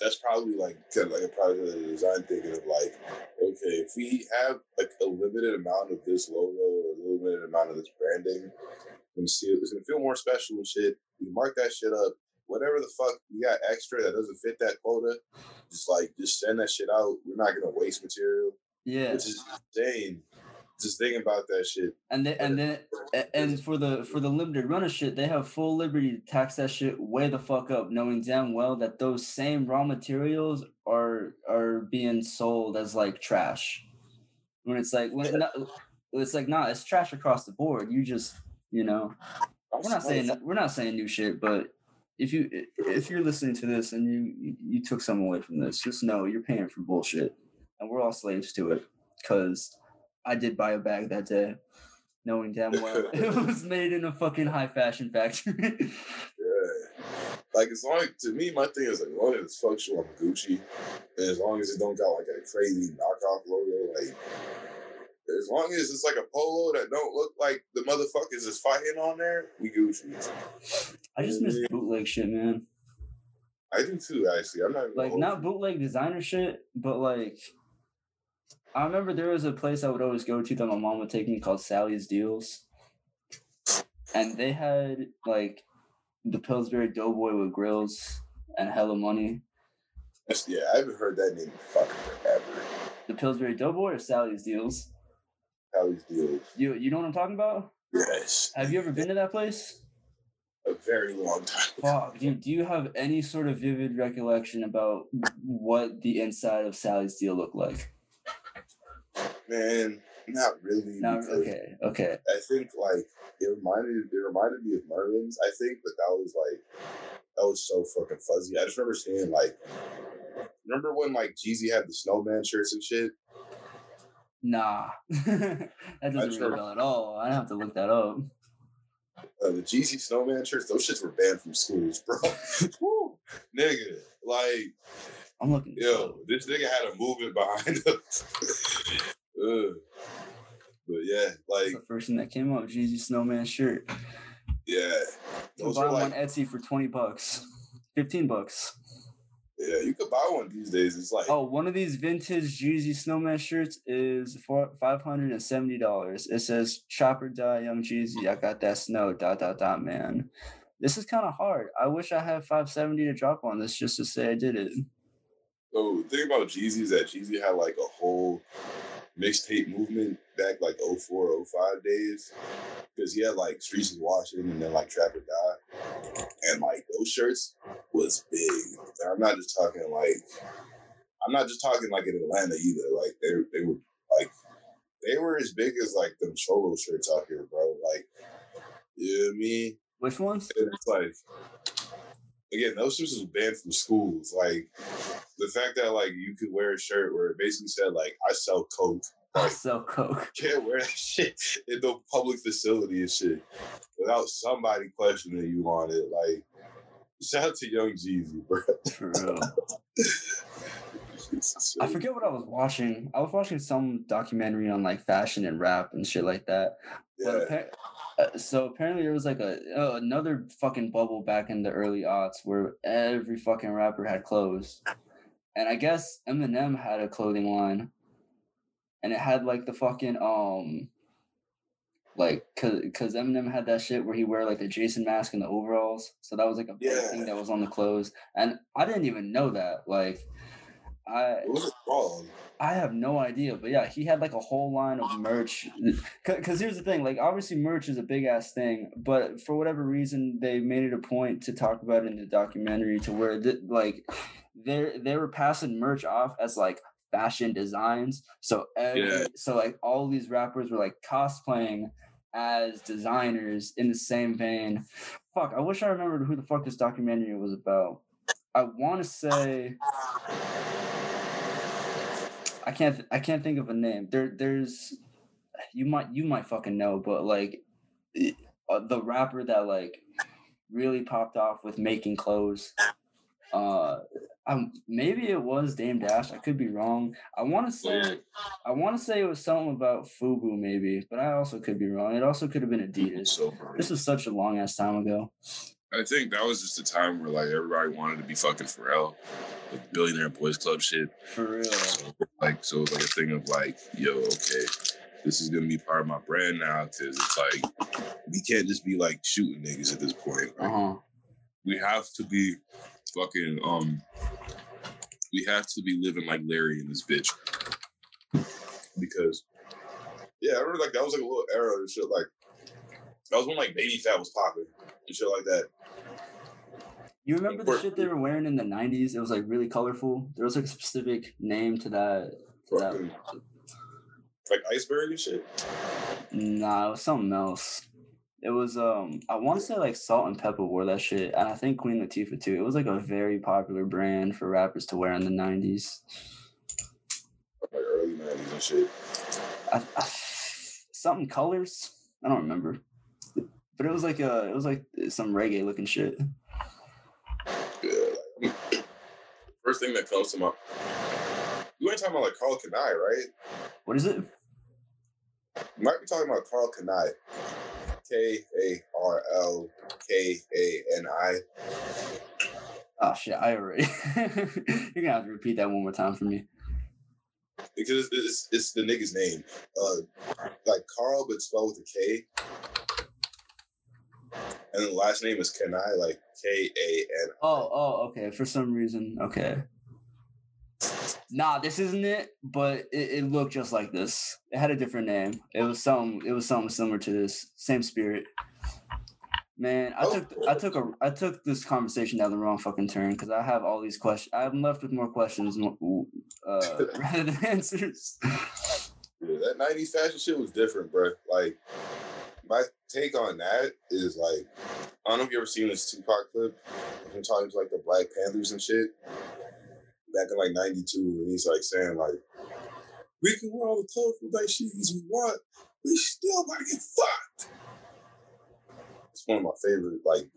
That's probably like kind of like a probably the design thinking of like, okay, if we have like a limited amount of this logo or a limited amount of this branding, and see if it's gonna feel more special and shit. We mark that shit up. Whatever the fuck we got extra that doesn't fit that quota, just like just send that shit out. We're not gonna waste material, Yeah. which is insane. Just thinking about that shit. And then and then and for the for the limited run of shit, they have full liberty to tax that shit way the fuck up, knowing damn well that those same raw materials are are being sold as like trash. When it's like when not, it's like nah, it's trash across the board. You just you know we're not saying we're not saying new shit, but if you if you're listening to this and you you- took something away from this, just know you're paying for bullshit, and we're all slaves to it. Cause I did buy a bag that day, knowing damn [LAUGHS] well it was made in a fucking high fashion factory. Yeah. Like as long to me, my thing is like as long as it's functional on Gucci, and as long as it don't got like a crazy knockoff logo, like as long as it's like a polo that don't look like the motherfuckers is fighting on there, we Gucci. I just miss bootleg shit, man. I do too, actually. I'm not even Like not bootleg designer shit, but like I remember there was a place I would always go to that my mom would take me called Sally's Deals. And they had like the Pillsbury Doughboy with grills and hella money. Yeah, I haven't heard that name in fucking forever. The Pillsbury Doughboy or Sally's Deals? These deals? You you know what I'm talking about? Yes. Have you ever been to that place? A very long time. Fuck, dude, do you have any sort of vivid recollection about what the inside of Sally's deal looked like? Man, not really. No, okay, okay. I think like it reminded it reminded me of Merlin's. I think, but that was like that was so fucking fuzzy. I just remember seeing like remember when like Jeezy had the snowman shirts and shit. Nah, [LAUGHS] that doesn't ring a bell at all. I have to look that up. Uh, the Jeezy snowman shirts, those shits were banned from schools, bro. [LAUGHS] Nigga, like I'm looking. yo, this nigga had a movement behind us. [LAUGHS] But yeah, like That's the first thing that came up. Jeezy Snowman shirt. yeah, those buy are like on Etsy for twenty bucks, fifteen bucks. yeah, you could buy one these days. It's like Oh, one of these vintage Jeezy Snowman shirts is for five hundred and seventy dollars. It says "Chopper Die Young Jeezy." I got that snow. Dot dot dot. Man, this is kind of hard. I wish I had five seventy to drop on this just to say I did it. So the thing about Jeezy is that Jeezy had like a whole mixtape movement back like 04, 05 days. Because he had like Streets is Watching and then like Trap or Die. And like those shirts was big. And I'm not just talking like I'm not just talking like in Atlanta either. Like they they were like they were as big as like them cholo shirts out here, bro. Like you know what I mean? Which ones? And it's like again, those shirts was banned from schools. Like the fact that like you could wear a shirt where it basically said like I sell coke I sell coke. can't wear that [LAUGHS] shit in no public facility and shit without somebody questioning you on it. Like, shout out to Young Jeezy, bro. For real. [LAUGHS] I forget what I was watching. I was watching some documentary on like fashion and rap and shit like that. But Yeah, appa- uh, so apparently there was like a uh, another fucking bubble back in the early aughts where every fucking rapper had clothes, and I guess Eminem had a clothing line, and it had like the fucking um, like cause cause Eminem had that shit where he wear like the Jason mask and the overalls, so that was like a big Yeah. thing that was on the clothes, and I didn't even know that. Like, I was it called? I have no idea, but yeah, he had like a whole line of merch. [LAUGHS] Because here's the thing, like obviously merch is a big ass thing, but for whatever reason, they made it a point to talk about it in the documentary to where th- like they they were passing merch off as like fashion designs. So every, Yeah. so like all these rappers were like cosplaying as designers in the same vein. Fuck, I wish I remembered who the fuck this documentary was about. I want to say. I can't th- I can't think of a name. There there's you might you might fucking know, but like uh, the rapper that like really popped off with making clothes. Uh, um, maybe it was Dame Dash. I could be wrong. I want to say Yeah. I want to say it was something about Fubu, maybe, but I also could be wrong. It also could have been Adidas. So. This was such a long ass time ago. I think that was just a time where like everybody wanted to be fucking Pharrell, like billionaire boys club shit. For real. So, like, so it was like a thing of like, yo, okay, this is gonna be part of my brand now because it's like we can't just be like shooting niggas at this point. uh-huh. We have to be fucking um, we have to be living like Larry in this bitch. because yeah, I remember like that was like a little era and shit. Like that was when like Baby Phat was popping and shit like that. You remember the shit they were wearing in the '90s? It was like really colorful. There was like a specific name to that. To that. Like iceberg and shit. Nah, it was something else. It was um I want to say like Salt-N-Pepa wore that shit, and I think Queen Latifah too. It was like a very popular brand for rappers to wear in the '90s. Like early nineties and shit. I, I, something colors. I don't remember, but it was like uh it was like some reggae looking shit. Yeah. First thing that comes to my you ain't talking about like Karl Kani, right? What is it? You might be talking about Karl Kani. K A R L K A N I. Oh shit! I already. [LAUGHS] You're gonna have to repeat that one more time for me. Because it's, it's, it's the nigga's name. Uh like Carl but spelled with a K. And the last name is Kani, like K A N. Oh, oh, okay. For some reason, okay. Nah, this isn't it, but it, it looked just like this. It had a different name. It was something. It was something similar to this. Same spirit. Man, I Oh, took I took a I took this conversation down the wrong fucking turn because I have all these questions. I'm left with more questions uh, [LAUGHS] rather than answers. Yeah, that 90s fashion shit was different, bro. Like, my take on that is like, I don't know if you ever seen this Tupac clip. Him talking to like the Black Panthers and shit. Back in like 92, and he's like saying, like, we can wear all the colorful like shoes we want, we still to get fucked. It's one of my favorite like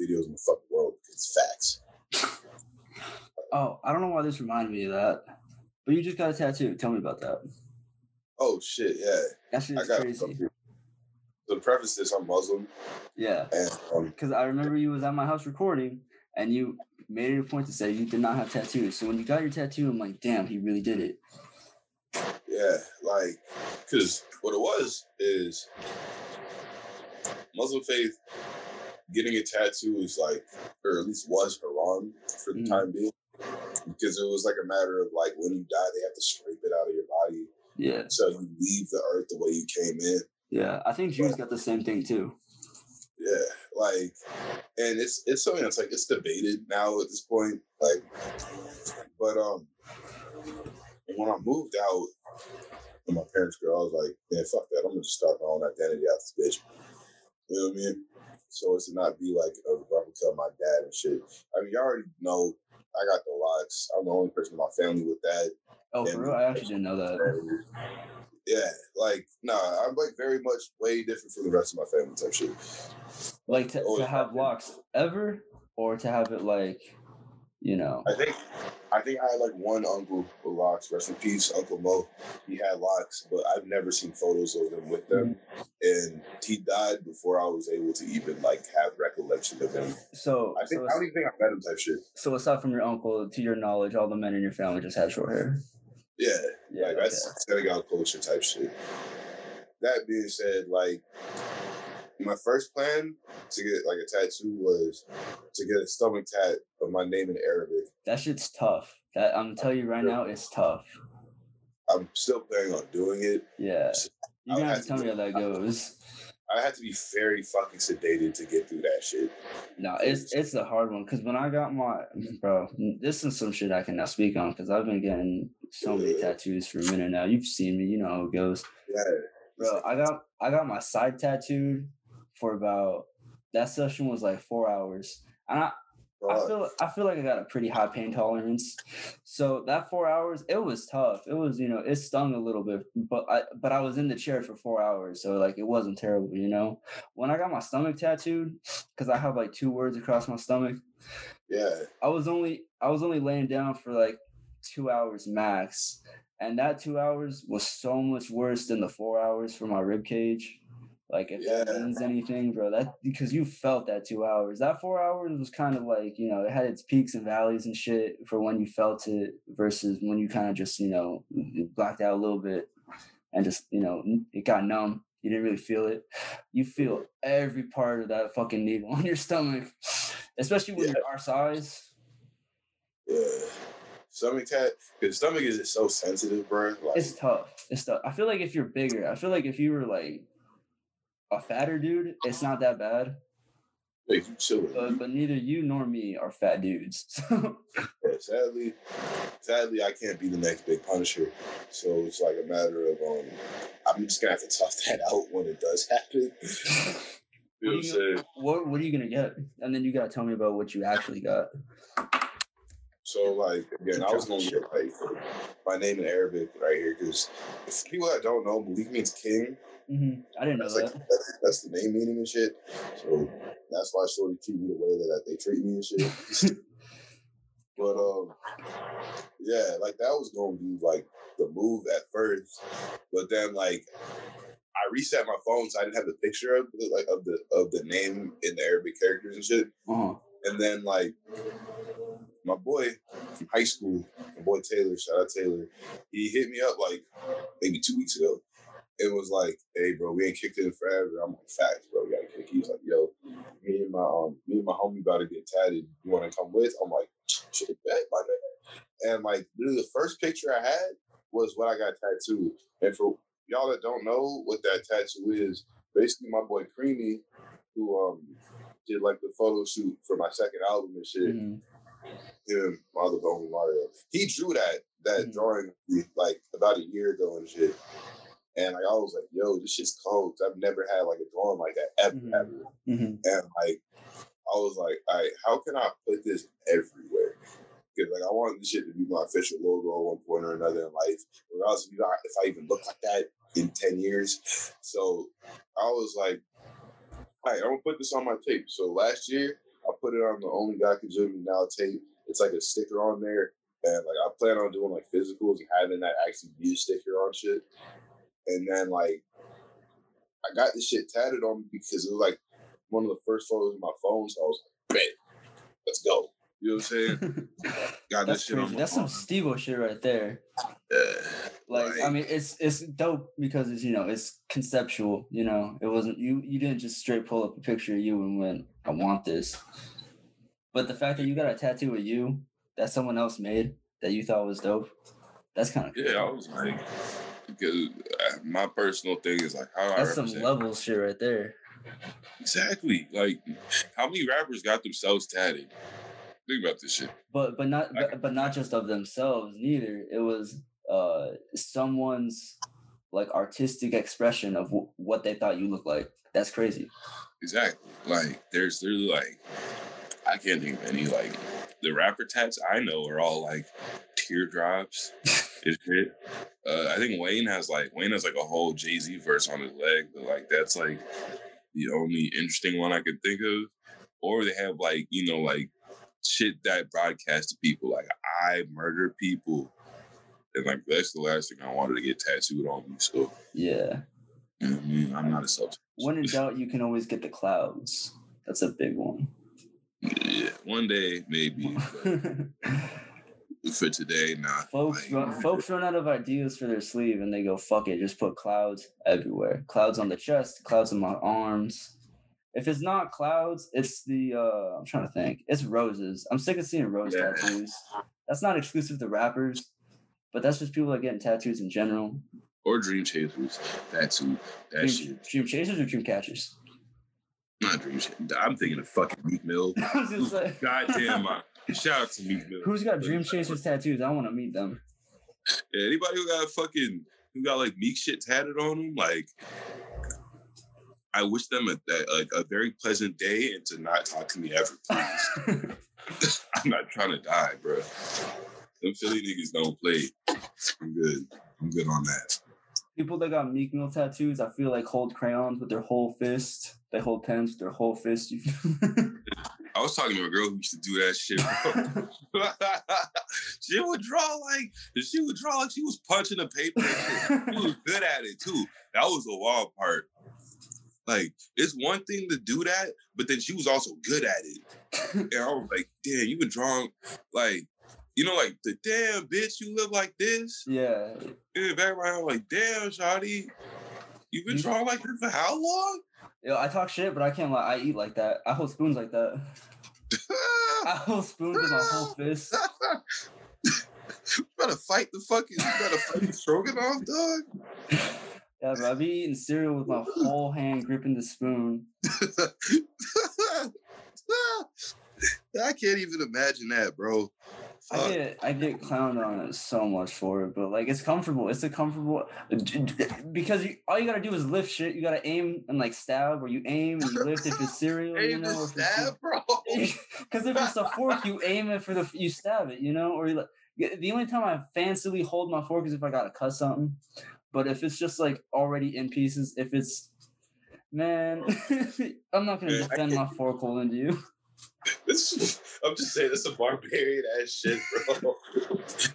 videos in the fucking world because it's facts. Oh, I don't know why this reminded me of that, but you just got a tattoo. Tell me about that. Oh shit, yeah. that's I got crazy. To preface this, I'm Muslim, Yeah. and um, Because I remember you was at my house recording, and you made it a point to say you did not have tattoos. So when you got your tattoo, I'm like, damn, he really did it. Yeah, like, because what it was is Muslim faith getting a tattoo is like, or at least was haram for the Mm. time being, because it was like a matter of like when you die, they have to scrape it out of your body, Yeah, so you leave the earth the way you came in. Yeah. I think Jews got the same thing too. Yeah, like, and it's it's something that's like it's debated now at this point, like, but um, when I moved out with my parents' girl, I was like, man, fuck that, I'm gonna just start my own identity out this bitch. You know what I mean? So as to not be like a replica of my dad and shit. I mean, you already know I got the locks. I'm the only person in my family with that. Oh, for real? I actually didn't know that. Yeah, like nah, I'm like very much way different from the rest of my family type shit. Like to, to have locks ever, or to have it like, you know. I think I think I had like one uncle with locks. Rest in peace, Uncle Mo. He had locks, but I've never seen photos of him with them. Mm-hmm. And he died before I was able to even like have recollection of him. So, I think so, I don't even think I met him type shit. so aside from your uncle, to your knowledge, all the men in your family just had short hair. Yeah, Yeah, like okay. that's Senegal culture type shit. That being said, like my first plan to get like a tattoo was to get a stomach tat of my name in Arabic. that shit's tough. That I'm gonna tell you right now, it's tough. I'm still planning on doing it. Yeah, you're gonna have have to tell me how that goes. I had to be very fucking sedated to get through that shit. No, it's it's a hard one because when I got my [CLEARS THROAT] bro, this is some shit I cannot speak on because I've been getting so many tattoos for a minute now. You've seen me, you know how it goes, Yeah, bro. I got I got my side tattooed for about that session was like four hours, and I I feel I feel like I got a pretty high pain tolerance. So that four hours, it was tough. It was, you know, it stung a little bit, but I but I was in the chair for four hours, so like it wasn't terrible, you know. When I got my stomach tattooed, because I have like two words across my stomach, yeah, I was only I was only laying down for like two hours max. And that two hours was so much worse than the four hours for my rib cage. Like if that means anything, bro, that because you felt that two hours. That four hours was kind of like, you know, it had its peaks and valleys and shit for when you felt it versus when you kind of just, you know, blacked out a little bit and just, you know, it got numb. You didn't really feel it. You feel every part of that fucking needle [LAUGHS] on your stomach, especially when Yeah. you're our size. yeah. Stomach tat, because stomach is so sensitive, bro. Like, It's tough. It's tough. I feel like if you're bigger, I feel like if you were like a fatter dude, it's not that bad. you chilling. But, but neither you nor me are fat dudes. [LAUGHS] So Yeah, sadly, sadly, I can't be the next big Punisher. So it's like a matter of um, I'm just gonna have to tough [LAUGHS] that out when it does happen. [LAUGHS] you know what do saying? what what are you gonna get? And then you gotta tell me about what you actually got. So like again, I was gonna get like my name in Arabic right here because if people that don't know, Malik means king. hmm I didn't know That's like that. that's, that's the name meaning and shit. So that's why Shorty treat me the way that they treat me and shit. [LAUGHS] but um, yeah, like that was gonna be like the move at first, but then like I reset my phone so I didn't have the picture of the, like of the of the name in the Arabic characters and shit. Uh-huh. And then like my boy from high school, my boy Taylor, shout out Taylor, he hit me up like maybe two weeks ago. It was like, hey bro, we ain't kicked it in forever. I'm like, facts, bro, we gotta kick. He's like, yo, me and my um me and my homie about to get tatted. You wanna come with? I'm like, shit, bet, my. And like literally the first picture I had was when I got tattooed. And for y'all that don't know what that tattoo is, basically my boy Creamy, who um did like the photo shoot for my second album and shit Mhm. Him, other homie Mario. He drew that that Mhm. drawing like about a year ago and shit. And like I was like, yo, this shit's cold. I've never had like a drawing like that ever, Mhm. ever. Mhm. And like I was like, all right, how can I put this everywhere? Because like I wanted this shit to be my official logo at one point or another in life. Regardless if, if I even look like that in 10 years. So I was like, all right, I'm gonna put this on my tape. So last year I put it on the Only God Can Judge Me Now tape. It's like a sticker on there. And like I plan on doing like physicals and having that actually a sticker on shit. And then like I got this shit tatted on me because it was like one of the first photos of my phone. So I was like, man, let's go. You know what I'm saying? [LAUGHS] Got That's this shit on crazy. That's some arm. Steve shit right there. Yeah. Like, I mean, it's it's dope because it's you know it's conceptual. You know, it wasn't you. You didn't just straight pull up a picture of you and went, "I want this." But the fact that you got a tattoo of you that someone else made that you thought was dope, that's kind of Yeah, I was like, because uh, my personal thing is like, how that's some level shit right there. Exactly. Like, how many rappers got themselves tatted? Think about this shit. But but not but, but not just of themselves neither. It was uh someone's like artistic expression of w- what they thought you looked like. That's crazy. Exactly. Like, there's there's like, I can't think of any. Like, the rapper tats I know are all like teardrops [LAUGHS] shit. Uh, I think Wayne has like Wayne has like a whole Jay Z verse on his leg, but like that's like the only interesting one I could think of. Or they have like you know like shit that broadcast to people like I murder people, and like that's the last thing I wanted to get tattooed on me. So Yeah. you know I mean, I'm not a self. When in doubt, you can always get the clouds. That's a big one. Yeah, one day maybe. [LAUGHS] For today, nah. folks, Like, run, folks run out of ideas for their sleeve and they go, fuck it, just put clouds everywhere. Clouds on the chest, clouds on my arms. If it's not clouds, it's the, uh, I'm trying to think, it's roses. I'm sick of seeing rose Yeah. tattoos. That's not exclusive to rappers, but that's just people that getting tattoos in general. or dream chasers. That too. That Dream, shit. dream chasers or dream catchers? Not dream chasers. I'm thinking of fucking Meek Mill. [LAUGHS] I was like, Goddamn, my [LAUGHS] shout out to Meek Mill. Who's got dream chasers tattoos? I want to meet them. Yeah, anybody who got fucking who got like Meek shit tatted on them, like I wish them a, a, a very pleasant day and to not talk to me ever, please. [LAUGHS] [LAUGHS] I'm not trying to die, bro. Them Philly niggas don't play. I'm good. I'm good on that. People that got Meek Mill tattoos, I feel like hold crayons with their whole fist. They hold pens with their whole fist. I was talking to a girl who used to do that shit. [LAUGHS] She would draw like she would draw like she was punching a paper. She was good at it too. That was the wild part. Like it's one thing to do that, but then she was also good at it. [COUGHS] And I was like, damn, you been drawing like, you know, like the damn bitch, you live like this. yeah, In the background, I'm like, damn, Shotty, you been drawing like this for how long? Yo, I talk shit, but I can't lie. I eat like that. I hold spoons like that. [LAUGHS] I hold spoons with my whole fist. [LAUGHS] you better fight the fucking, you better fight the [LAUGHS] stroganoff, dog. Yeah, bro. I be eating cereal with my whole hand gripping the spoon. [LAUGHS] I can't even imagine that, bro. I Fuck. get I get clowned on it so much for it, but like it's comfortable. It's a comfortable uh, because you, all you gotta do is lift shit. You gotta aim and like stab, or you aim and you lift if it's cereal, you know. to or stab, bro. [LAUGHS] Because if it's a fork, you aim it for the you stab it, you know. Or you like the only time I fancily hold my fork is if I gotta cut something. But if it's just like already in pieces, if it's man, [LAUGHS] I'm not gonna defend my fork holding to you. [LAUGHS] This, I'm just saying, this is a barbarian ass shit, bro. [LAUGHS]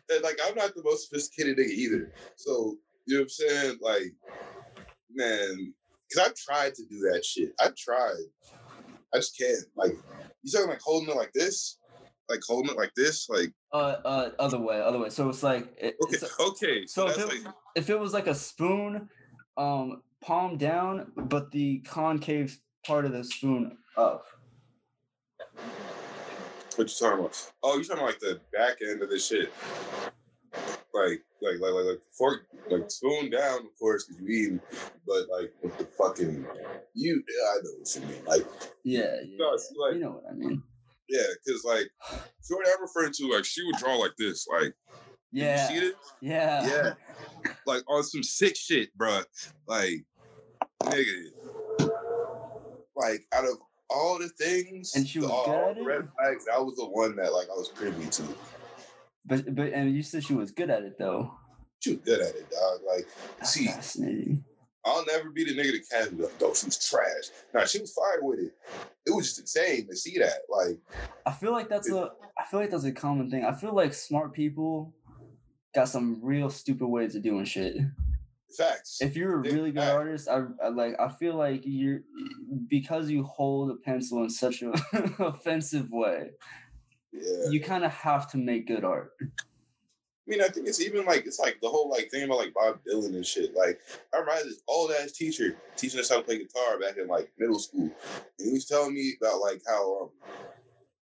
and like, I'm not the most sophisticated nigga either. So, you know what I'm saying? Like, man, because I've tried to do that shit. I've tried. I just can't. Like, you talking like holding it like this? Like holding it like this? Like, Uh, uh, other way, other way. So it's like it, okay, it's, okay. So, so if it, like, if it was like a spoon, um, palm down, but the concave part of the spoon up. what you talking about? Oh, you talking about like the back end of this shit? Like, like, like, like, like fork, like spoon down, of course, because you eating, but like with the fucking, you, yeah, I know what you mean. Like, Yeah, yeah. No, it's like- you know what I mean. Yeah, because like, what I'm referring to, like, she would draw like this, like, Yeah, you see it? yeah, Yeah. [LAUGHS] like on some sick shit, bro. Like, nigga, like out of all the things, And she was good the it? red flags, that was the one that like I was privy to. But but and you said she was good at it though. She was good at it, dog. Like, That's see, fascinating. I'll never be the nigga to catch me like, though she was trash. Nah, she was fire with it. It was just insane to see that. Like, I feel like that's a I feel like that's a common thing. I feel like smart people got some real stupid ways of doing shit. facts. If you're a Big really good fact. artist, I, I like I feel like you're because you hold a pencil in such an [LAUGHS] offensive way, yeah. you kind of have to make good art. I mean, I think it's even like it's like the whole like thing about like Bob Dylan and shit. Like I remember this old ass teacher teaching us how to play guitar back in like middle school, and he was telling me about like how um,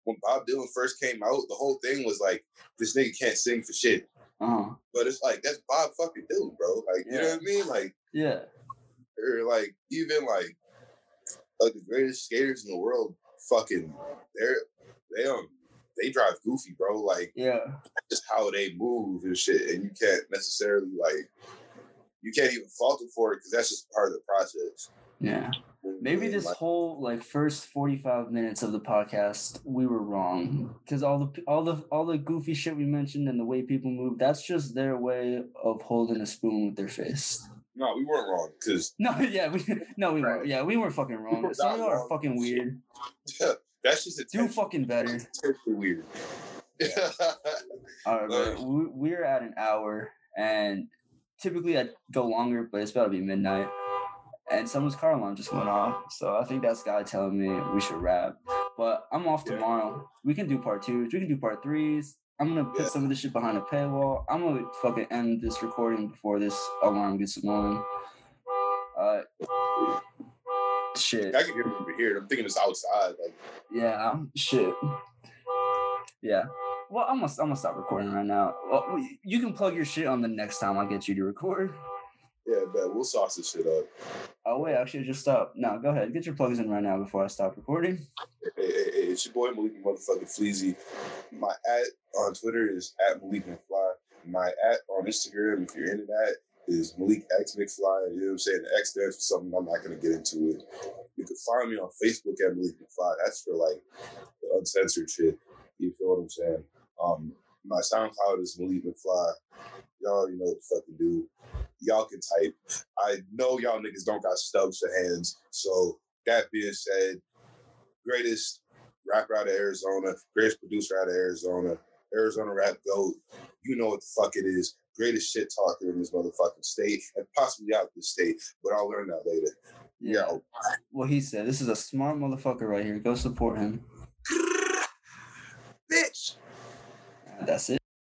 when Bob Dylan first came out, the whole thing was like this nigga can't sing for shit. Uh-huh. But it's like that's Bob fucking Dylan, bro. Like you know what I mean? Like Yeah. or like even like like the greatest skaters in the world, fucking they're they um they drive goofy, bro. Like Yeah. just how they move and shit, and you can't necessarily like you can't even fault them for it because that's just part of the process. Yeah. You know what I Maybe this whole like first 45 minutes of the podcast we were wrong because all the all the all the goofy shit we mentioned and the way people move that's just their way of holding a spoon with their fist. No, we weren't wrong because [LAUGHS] No, yeah, we no we Right. weren't. Yeah, we weren't fucking wrong. [LAUGHS] were Some of y'all are fucking weird. [LAUGHS] that's just a Do fucking better. Weird. [LAUGHS] All right, but we, we're at an hour, and typically I'd go longer, but it's about to be midnight. And someone's car alarm just went off, so I think that's guy telling me we should wrap. But I'm off Yeah. tomorrow. We can do part twos. We can do part threes. I'm gonna put Yeah. some of this shit behind a paywall. I'm gonna fucking end this recording before this alarm gets annoying. Uh, shit. I can hear it over here. I'm thinking it's outside. Like, Yeah, um, shit. Yeah. Well, I'm gonna I'm gonna stop recording right now. Well, you can plug your shit on the next time I get you to record. yeah, bet we'll sauce this shit up. Oh wait, actually, just stop. No, go ahead. Get your plugs in right now before I stop recording. Hey, hey, hey, it's your boy Malick motherfucking Fleezy. My at on Twitter is at Malick McFly. My at on Instagram, if you're into that, is Malick X McFly. You know what I'm saying? The X stands for something I'm not gonna get into it. You can find me on Facebook at Malick McFly. That's for like the uncensored shit. You feel what I'm saying? Um, my SoundCloud is Malick McFly. Y'all already know what the fuck to do. Y'all can type. I know y'all niggas don't got stubs for hands. So that being said, greatest rapper out of Arizona, greatest producer out of Arizona, Arizona rap goat. You know what the fuck it is. Greatest shit talker in this motherfucking state and possibly out the state, but I'll learn that later. Yo. Well, he said this is a smart motherfucker right here. Go support him. Bitch. That's it.